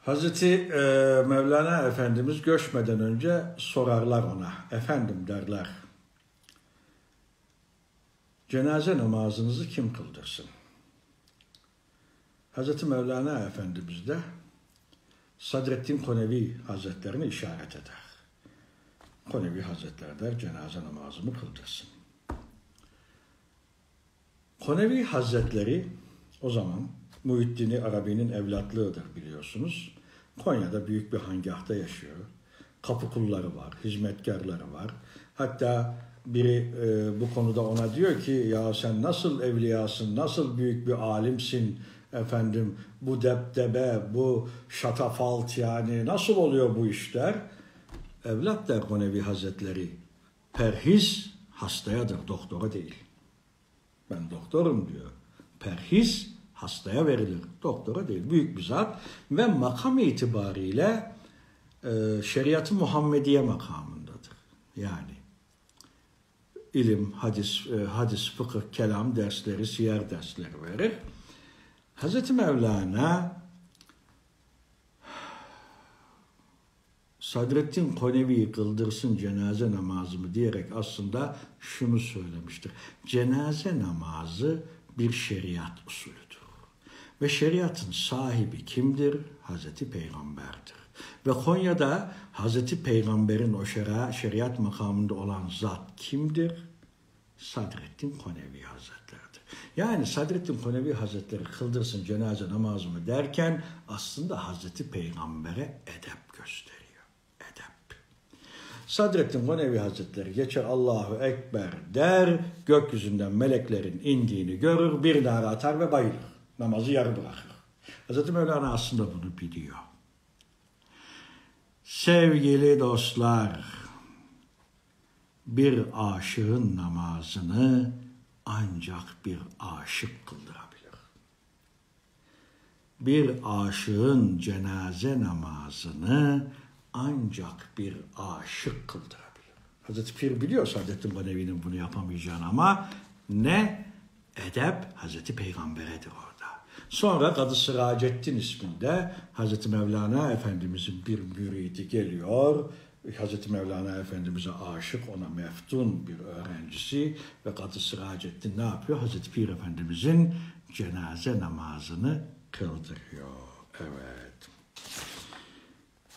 Hazreti e, Mevlana Efendimiz göçmeden önce sorarlar ona. Efendim derler. Cenaze namazınızı kim kıldırsın? Hazreti Mevlana Efendimiz de Sadreddin Konevi Hazretlerini işaret eder. Konevi Hazretleri der cenaze namazımı kıldırsın. Konevi Hazretleri o zaman Muhittin Arabi'nin evlatlığıdır biliyorsunuz. Konya'da büyük bir hangahta yaşıyor. Kapı kulları var, hizmetkarları var. Hatta biri e, bu konuda ona diyor ki ya sen nasıl evliyasın, nasıl büyük bir alimsin efendim bu depdebe, bu şatafalt yani nasıl oluyor bu işler? Evlat der Konevi Hazretleri, perhiz hastayadır, doktora değil. Ben doktorum diyor. Perhiz hastaya verilir, doktora değil. Büyük bir zat ve makam itibariyle e, şeriatı Muhammediye makamındadır. Yani ilim, hadis, e, hadis, fıkıh, kelam dersleri, siyer dersleri verir. Hazreti Mevlana Sadrettin Konevi kıldırsın cenaze namazımı diyerek aslında şunu söylemiştir. Cenaze namazı bir şeriat usulüdür. Ve şeriatın sahibi kimdir? Hazreti Peygamber'dir. Ve Konya'da Hazreti Peygamber'in o şeriat makamında olan zat kimdir? Sadrettin Konevi Hazretleri'dir. Yani Sadrettin Konevi Hazretleri kıldırsın cenaze namazımı derken aslında Hazreti Peygamber'e edep gösteriyor. Edep. Sadrettin Konevi Hazretleri geçer Allahu Ekber der, gökyüzünden meleklerin indiğini görür, bir nara atar ve bayılır. Namazı yarı bırakır. Hazreti Mevlana aslında bunu biliyor. Sevgili dostlar, bir aşığın namazını ancak bir aşık kıldırabilir. Bir aşığın cenaze namazını ancak bir aşık kıldırabilir. Hazreti Pir biliyor Saadettin Banevi'nin bunu yapamayacağını ama ne edep Hazreti Peygamber'edir orada. Sonra Kadı Sıracettin isminde Hazreti Mevlana Efendimizin bir müridi geliyor Hazreti Mevlana Efendimiz'e aşık, ona meftun bir öğrencisi ve Kadı Sıracettin ne yapıyor? Hazreti Pir Efendimiz'in cenaze namazını kıldırıyor. Evet.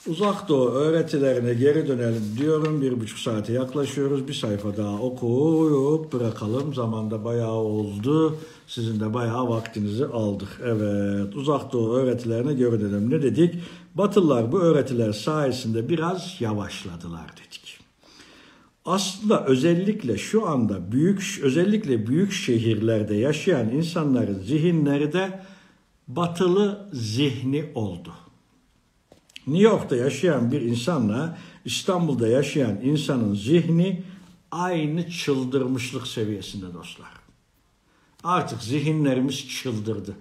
Uzak Doğu öğretilerine geri dönelim diyorum. Bir buçuk saate yaklaşıyoruz. Bir sayfa daha okuyup bırakalım. Zamanda bayağı oldu. Sizin de bayağı vaktinizi aldık. Evet, Uzak Doğu öğretilerine geri dönelim. Ne dedik? Batılılar bu öğretiler sayesinde biraz yavaşladılar dedik. Aslında özellikle şu anda büyük özellikle büyük şehirlerde yaşayan insanların zihinleri de batılı zihni oldu. New York'ta yaşayan bir insanla İstanbul'da yaşayan insanın zihni aynı çıldırmışlık seviyesinde dostlar. Artık zihinlerimiz çıldırdı.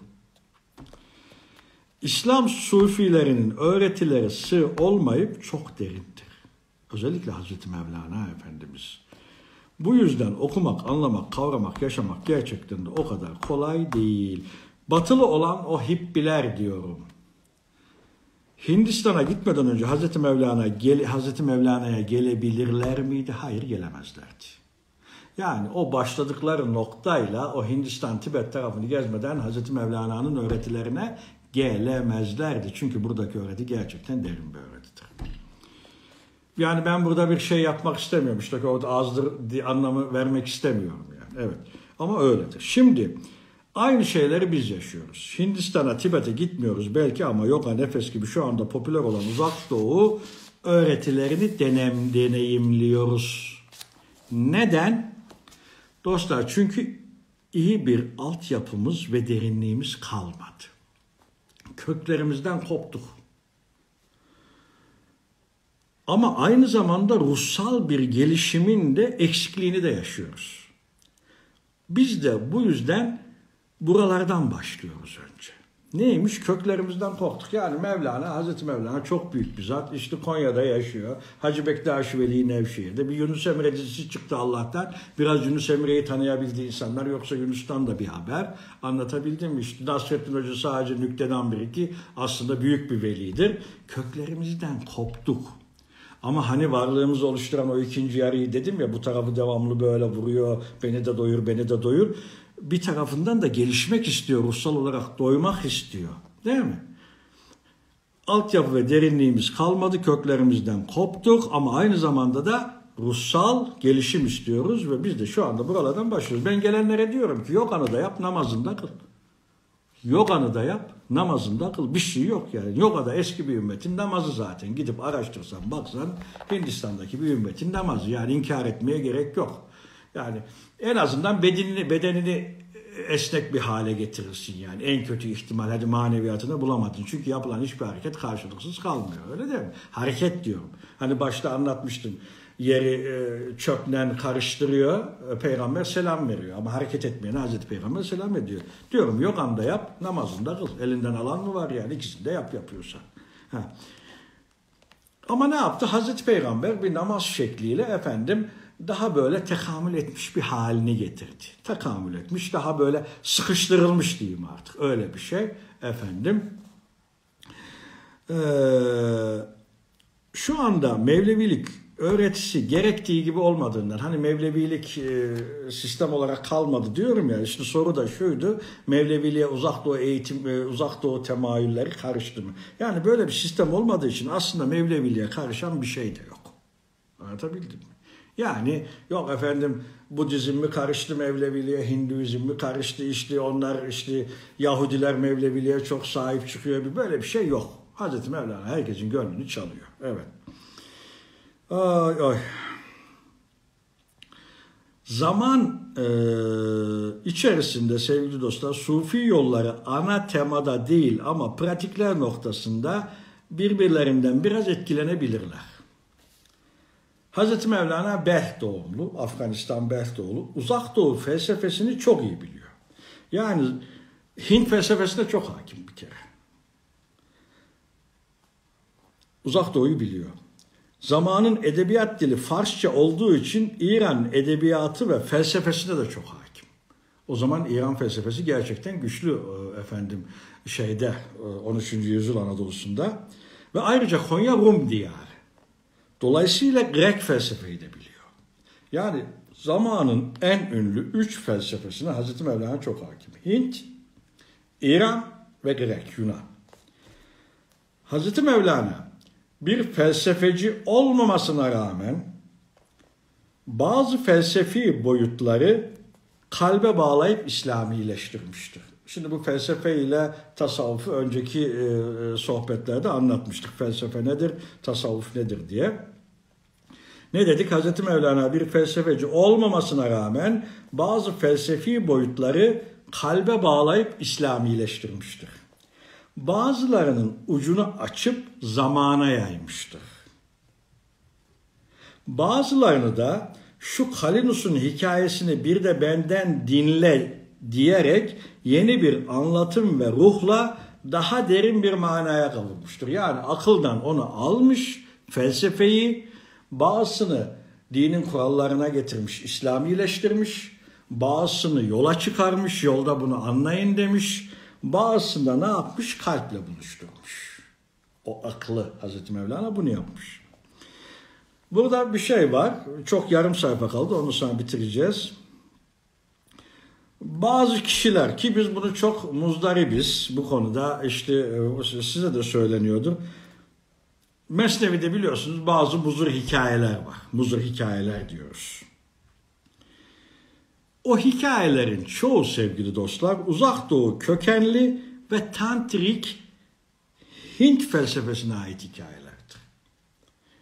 İslam sufilerinin öğretileri sığ olmayıp çok derindir. Özellikle Hazreti Mevlana Efendimiz. Bu yüzden okumak, anlamak, kavramak, yaşamak gerçekten de o kadar kolay değil. Batılı olan o hippiler diyorum. Hindistan'a gitmeden önce Hazreti Mevlana gel, Hazreti Mevlana'ya gelebilirler miydi? Hayır gelemezlerdi. Yani o başladıkları noktayla o Hindistan Tibet tarafını gezmeden Hazreti Mevlana'nın öğretilerine gelemezlerdi. Çünkü buradaki öğreti gerçekten derin bir öğretidir. Yani ben burada bir şey yapmak istemiyorum. İşte o azdır anlamı vermek istemiyorum yani. Evet. Ama öyledir. Şimdi Aynı şeyleri biz yaşıyoruz. Hindistan'a, Tibet'e gitmiyoruz belki ama yoga, nefes gibi şu anda popüler olan uzak doğu öğretilerini denem, deneyimliyoruz. Neden? Dostlar çünkü iyi bir altyapımız ve derinliğimiz kalmadı. Köklerimizden koptuk. Ama aynı zamanda ruhsal bir gelişimin de eksikliğini de yaşıyoruz. Biz de bu yüzden buralardan başlıyoruz önce. Neymiş? Köklerimizden korktuk. Yani Mevlana, Hazreti Mevlana çok büyük bir zat. İşte Konya'da yaşıyor. Hacı Bektaş Veli Nevşehir'de. Bir Yunus Emre dizisi çıktı Allah'tan. Biraz Yunus Emre'yi tanıyabildiği insanlar. Yoksa Yunus'tan da bir haber. Anlatabildim mi? İşte Nasrettin Hoca sadece nükteden bir iki. Aslında büyük bir velidir. Köklerimizden koptuk. Ama hani varlığımızı oluşturan o ikinci yarıyı dedim ya bu tarafı devamlı böyle vuruyor. Beni de doyur, beni de doyur bir tarafından da gelişmek istiyor, ruhsal olarak doymak istiyor. Değil mi? Altyapı ve derinliğimiz kalmadı, köklerimizden koptuk ama aynı zamanda da ruhsal gelişim istiyoruz ve biz de şu anda buralardan başlıyoruz. Ben gelenlere diyorum ki yok anı da yap, namazında kıl. Yoganı da yap, namazında kıl. Bir şey yok yani. Yoga da eski bir ümmetin namazı zaten. Gidip araştırsan, baksan Hindistan'daki bir ümmetin namazı. Yani inkar etmeye gerek yok. Yani en azından bedenini, bedenini esnek bir hale getirirsin yani. En kötü ihtimal hadi maneviyatını bulamadın. Çünkü yapılan hiçbir hareket karşılıksız kalmıyor. Öyle değil mi? Hareket diyorum. Hani başta anlatmıştım. Yeri e, çöplen karıştırıyor. E, peygamber selam veriyor. Ama hareket etmeyen Hazreti Peygamber selam ediyor. Diyorum yok anda yap, namazında kıl. Elinden alan mı var yani? İkisini de yap yapıyorsan. Ha. Ama ne yaptı? Hazreti Peygamber bir namaz şekliyle efendim daha böyle tekamül etmiş bir halini getirdi. Tekamül etmiş, daha böyle sıkıştırılmış diyeyim artık. Öyle bir şey efendim. Ee, şu anda Mevlevilik öğretisi gerektiği gibi olmadığından hani Mevlevilik e, sistem olarak kalmadı diyorum ya işte soru da şuydu Mevleviliğe uzak doğu eğitim e, uzak doğu temayülleri karıştı mı? Yani böyle bir sistem olmadığı için aslında Mevleviliğe karışan bir şey de yok. Anlatabildim mi? Yani yok efendim Budizm mi karıştı Mevleviliğe, Hinduizm mi karıştı işte onlar işte Yahudiler Mevleviliğe çok sahip çıkıyor. Böyle bir şey yok. Hazreti Mevlana herkesin gönlünü çalıyor. Evet. Ay ay. Zaman e, içerisinde sevgili dostlar sufi yolları ana temada değil ama pratikler noktasında birbirlerinden biraz etkilenebilirler. Hazreti Mevlana Belh doğumlu, Afganistan Belh doğumlu. Uzak Doğu felsefesini çok iyi biliyor. Yani Hint felsefesine çok hakim bir kere. Uzak Doğu'yu biliyor. Zamanın edebiyat dili Farsça olduğu için İran edebiyatı ve felsefesine de çok hakim. O zaman İran felsefesi gerçekten güçlü e, efendim şeyde 13. E, yüzyıl Anadolu'sunda ve ayrıca Konya Rum diyarı. Dolayısıyla Grek felsefeyi de biliyor. Yani zamanın en ünlü üç felsefesine Hazreti Mevlana çok hakim. Hint, İran ve Grek, Yunan. Hazreti Mevlana bir felsefeci olmamasına rağmen bazı felsefi boyutları kalbe bağlayıp İslamileştirmiştir. Şimdi bu felsefe ile tasavvufu önceki e, e, sohbetlerde anlatmıştık. Felsefe nedir, tasavvuf nedir diye. Ne dedik? Hazreti Mevlana bir felsefeci olmamasına rağmen bazı felsefi boyutları kalbe bağlayıp İslamileştirmiştir. Bazılarının ucunu açıp zamana yaymıştır. Bazılarını da şu Kalinus'un hikayesini bir de benden dinle diyerek yeni bir anlatım ve ruhla daha derin bir manaya kavurmuştur. Yani akıldan onu almış, felsefeyi, bazısını dinin kurallarına getirmiş, İslamileştirmiş, bazısını yola çıkarmış, yolda bunu anlayın demiş, bazısında ne yapmış? Kalple buluşturmuş. O aklı Hazreti Mevlana bunu yapmış. Burada bir şey var. Çok yarım sayfa kaldı. Onu sonra bitireceğiz. Bazı kişiler ki biz bunu çok muzdaribiz bu konuda işte e, size de söyleniyordur. Mesnevi'de biliyorsunuz bazı muzur hikayeler var. Muzur hikayeler diyoruz. O hikayelerin çoğu sevgili dostlar uzak doğu kökenli ve tantrik Hint felsefesine ait hikayelerdir.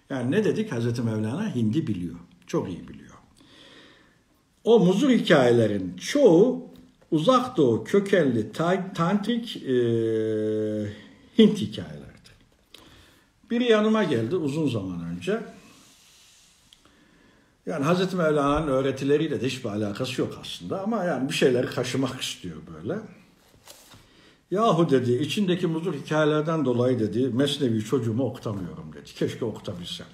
Yani ne dedik? Hazreti Mevlana Hindi biliyor. Çok iyi biliyor. O muzur hikayelerin çoğu uzak doğu kökenli tantrik e, Hint hikayelerdir. Biri yanıma geldi uzun zaman önce. Yani Hazreti Mevlana'nın öğretileriyle de hiçbir alakası yok aslında ama yani bir şeyleri kaşımak istiyor böyle. Yahu dedi içindeki muzur hikayelerden dolayı dedi Mesnevi çocuğumu okutamıyorum dedi. Keşke okutabilsem.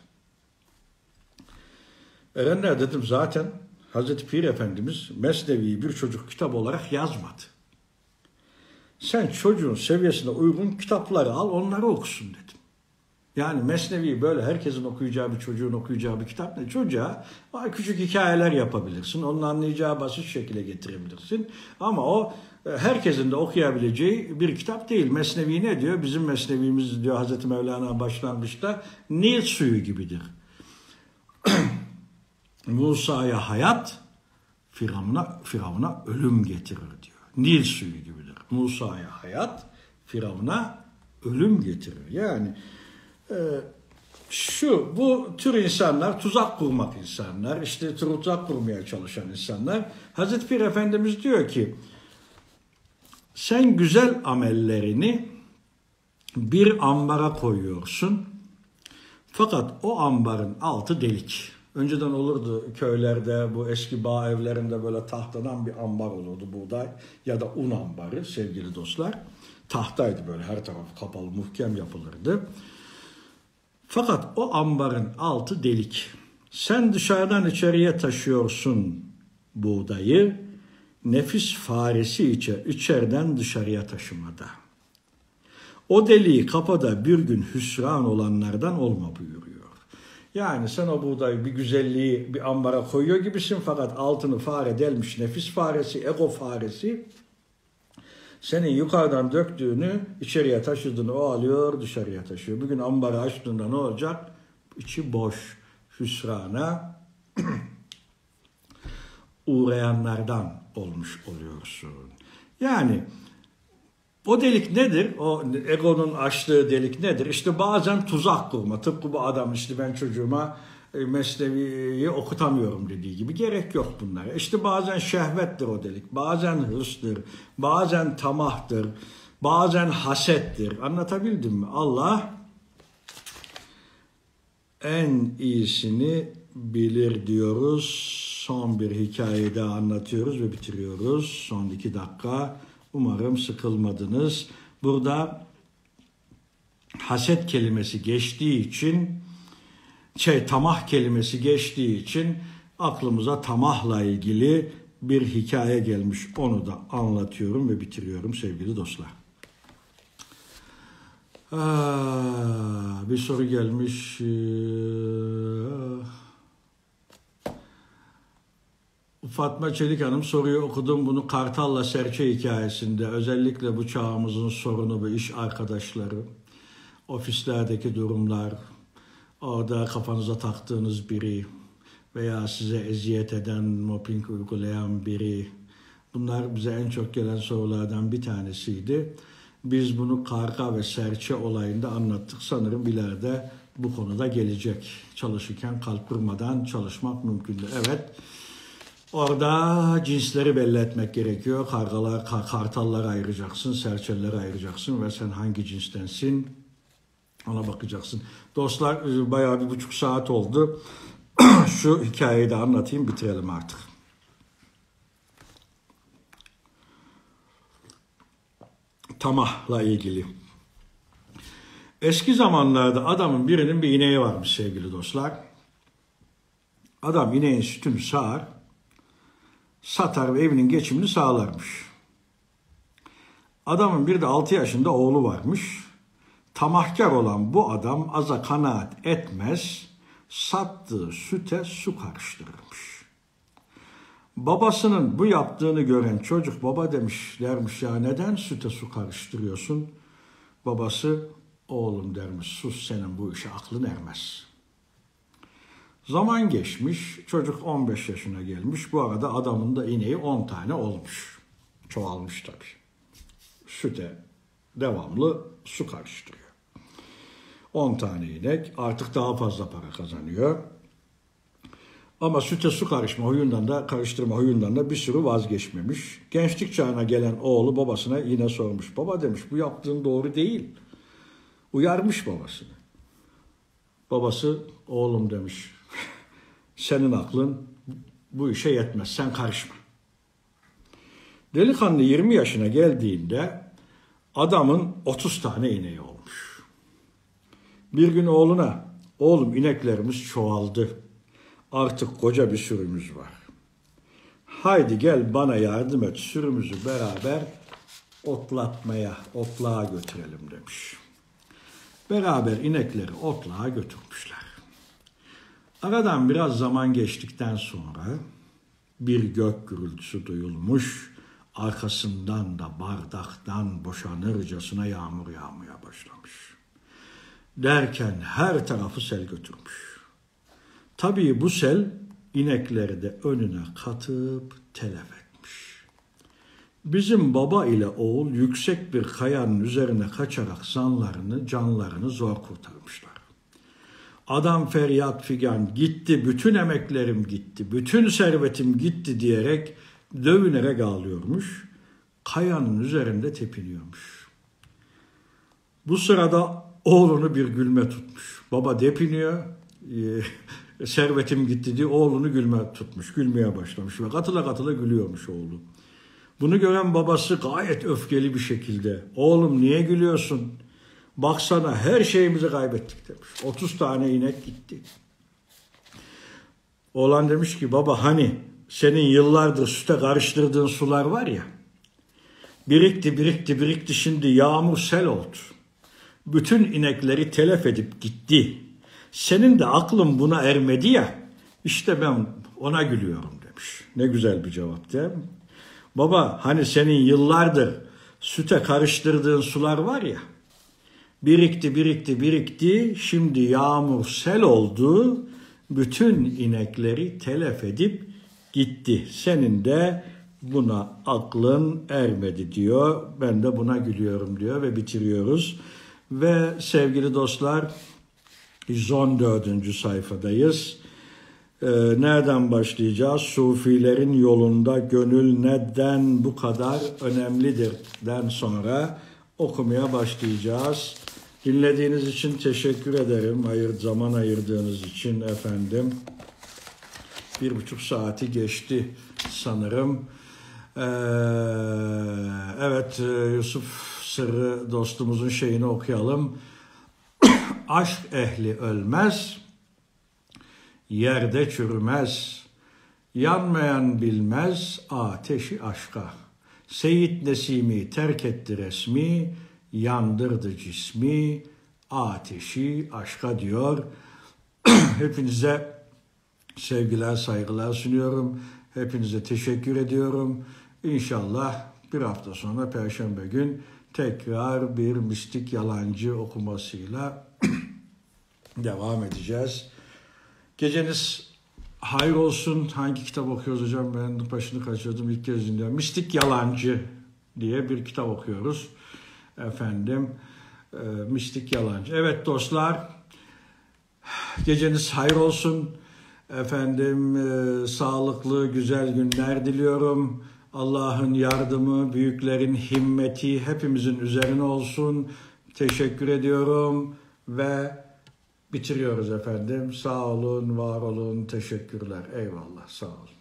Erenler dedim zaten Hazreti Pir Efendimiz Mesnevi'yi bir çocuk kitap olarak yazmadı. Sen çocuğun seviyesine uygun kitapları al onları okusun dedim. Yani Mesnevi böyle herkesin okuyacağı bir çocuğun okuyacağı bir kitap ne? Çocuğa küçük hikayeler yapabilirsin. Onun anlayacağı basit şekilde getirebilirsin. Ama o e, herkesin de okuyabileceği bir kitap değil. Mesnevi ne diyor? Bizim Mesnevimiz diyor Hazreti Mevlana başlangıçta Nil suyu gibidir. Musa'ya hayat, Firavun'a Firavun'a ölüm getirir diyor. Nil suyu gibidir. Musa'ya hayat, Firavun'a ölüm getirir. Yani e, şu bu tür insanlar tuzak kurmak insanlar, işte tuzak kurmaya çalışan insanlar. Hazreti Pir Efendimiz diyor ki sen güzel amellerini bir ambara koyuyorsun. Fakat o ambarın altı delik. Önceden olurdu köylerde bu eski bağ evlerinde böyle tahtadan bir ambar olurdu buğday ya da un ambarı sevgili dostlar. Tahtaydı böyle her taraf kapalı muhkem yapılırdı. Fakat o ambarın altı delik. Sen dışarıdan içeriye taşıyorsun buğdayı. Nefis faresi içe içeriden dışarıya taşımada. O deliği kapada bir gün hüsran olanlardan olma buyuruyor. Yani sen o buğdayı bir güzelliği bir ambara koyuyor gibisin fakat altını fare delmiş nefis faresi, ego faresi senin yukarıdan döktüğünü içeriye taşıdığını o alıyor dışarıya taşıyor. Bugün ambarı açtığında ne olacak? İçi boş, hüsrana uğrayanlardan olmuş oluyorsun. Yani o delik nedir? O egonun açtığı delik nedir? İşte bazen tuzak kurma. Tıpkı bu adam işte ben çocuğuma e, Mesnevi'yi okutamıyorum dediği gibi gerek yok bunlara. İşte bazen şehvettir o delik, bazen hırsdır, bazen tamahtır, bazen hasettir. Anlatabildim mi? Allah en iyisini bilir diyoruz. Son bir hikayeyi daha anlatıyoruz ve bitiriyoruz. Son iki dakika. Umarım sıkılmadınız. Burada haset kelimesi geçtiği için şey tamah kelimesi geçtiği için aklımıza tamahla ilgili bir hikaye gelmiş. Onu da anlatıyorum ve bitiriyorum sevgili dostlar. Aa, bir soru gelmiş. Ee, Fatma Çelik Hanım soruyu okudum. Bunu Kartal'la Serçe hikayesinde özellikle bu çağımızın sorunu ve iş arkadaşları, ofislerdeki durumlar, orada kafanıza taktığınız biri veya size eziyet eden, mobbing uygulayan biri. Bunlar bize en çok gelen sorulardan bir tanesiydi. Biz bunu karga ve serçe olayında anlattık. Sanırım ileride bu konuda gelecek. Çalışırken kalp kırmadan çalışmak mümkündür. Evet. Orada cinsleri belli etmek gerekiyor. Kargalar, kar- kartalları ayıracaksın, serçeleri ayıracaksın ve sen hangi cinstensin ona bakacaksın. Dostlar e, bayağı bir buçuk saat oldu. Şu hikayeyi de anlatayım bitirelim artık. Tamahla ilgili. Eski zamanlarda adamın birinin bir ineği varmış sevgili dostlar. Adam ineğin sütünü sağar, satar ve evinin geçimini sağlarmış. Adamın bir de 6 yaşında oğlu varmış. Tamahkar olan bu adam aza kanaat etmez, sattığı süte su karıştırırmış. Babasının bu yaptığını gören çocuk baba demişlermiş ya neden süte su karıştırıyorsun? Babası oğlum dermiş sus senin bu işe aklın ermez. Zaman geçmiş çocuk 15 yaşına gelmiş bu arada adamın da ineği 10 tane olmuş. Çoğalmış tabii. Süte devamlı su karıştırıyor. 10 tane inek artık daha fazla para kazanıyor. Ama süte su karışma huyundan da karıştırma huyundan da bir sürü vazgeçmemiş. Gençlik çağına gelen oğlu babasına yine sormuş. Baba demiş bu yaptığın doğru değil. Uyarmış babasını. Babası oğlum demiş. Senin aklın bu işe yetmez. Sen karışma. Delikanlı 20 yaşına geldiğinde adamın 30 tane ineği olmuş. Bir gün oğluna oğlum ineklerimiz çoğaldı. Artık koca bir sürümüz var. Haydi gel bana yardım et sürümüzü beraber otlatmaya, otluğa götürelim demiş. Beraber inekleri otluğa götürmüşler. Aradan biraz zaman geçtikten sonra bir gök gürültüsü duyulmuş, arkasından da bardaktan boşanırcasına yağmur yağmaya başlamış. Derken her tarafı sel götürmüş. Tabii bu sel inekleri de önüne katıp telef etmiş. Bizim baba ile oğul yüksek bir kayanın üzerine kaçarak zanlarını, canlarını zor kurtarmışlar. Adam feryat figan gitti, bütün emeklerim gitti, bütün servetim gitti diyerek dövünerek ağlıyormuş. Kayanın üzerinde tepiniyormuş. Bu sırada oğlunu bir gülme tutmuş. Baba depiniyor, e, servetim gitti diye oğlunu gülme tutmuş, gülmeye başlamış ve katıla katıla gülüyormuş oğlu. Bunu gören babası gayet öfkeli bir şekilde, oğlum niye gülüyorsun? Baksana her şeyimizi kaybettik demiş. 30 tane inek gitti. Oğlan demiş ki baba hani senin yıllardır süte karıştırdığın sular var ya. Birikti birikti birikti şimdi yağmur sel oldu. Bütün inekleri telef edip gitti. Senin de aklın buna ermedi ya. İşte ben ona gülüyorum demiş. Ne güzel bir cevap değil mi? Baba hani senin yıllardır süte karıştırdığın sular var ya. Birikti birikti birikti şimdi yağmur sel oldu. Bütün inekleri telef edip gitti. Senin de buna aklın ermedi diyor. Ben de buna gülüyorum diyor ve bitiriyoruz. Ve sevgili dostlar 114. sayfadayız. Ee, nereden başlayacağız? Sufilerin yolunda gönül neden bu kadar önemlidir den sonra okumaya başlayacağız. Dinlediğiniz için teşekkür ederim. Hayır, zaman ayırdığınız için efendim. Bir buçuk saati geçti sanırım. Ee, evet Yusuf Sırrı dostumuzun şeyini okuyalım. Aşk ehli ölmez, yerde çürümez. Yanmayan bilmez ateşi aşka. Seyit Nesimi terk etti resmi, yandırdı cismi, ateşi aşka diyor. Hepinize sevgiler, saygılar sunuyorum. Hepinize teşekkür ediyorum. İnşallah bir hafta sonra Perşembe gün tekrar bir mistik yalancı okumasıyla devam edeceğiz. Geceniz hayır olsun. Hangi kitap okuyoruz hocam? Ben başını kaçırdım ilk kez dinliyorum. Mistik Yalancı diye bir kitap okuyoruz. Efendim, e, Mistik Yalancı. Evet dostlar, geceniz hayır olsun. Efendim, e, sağlıklı, güzel günler diliyorum. Allah'ın yardımı, büyüklerin himmeti hepimizin üzerine olsun. Teşekkür ediyorum ve bitiriyoruz efendim. Sağ olun, var olun, teşekkürler. Eyvallah, sağ olun.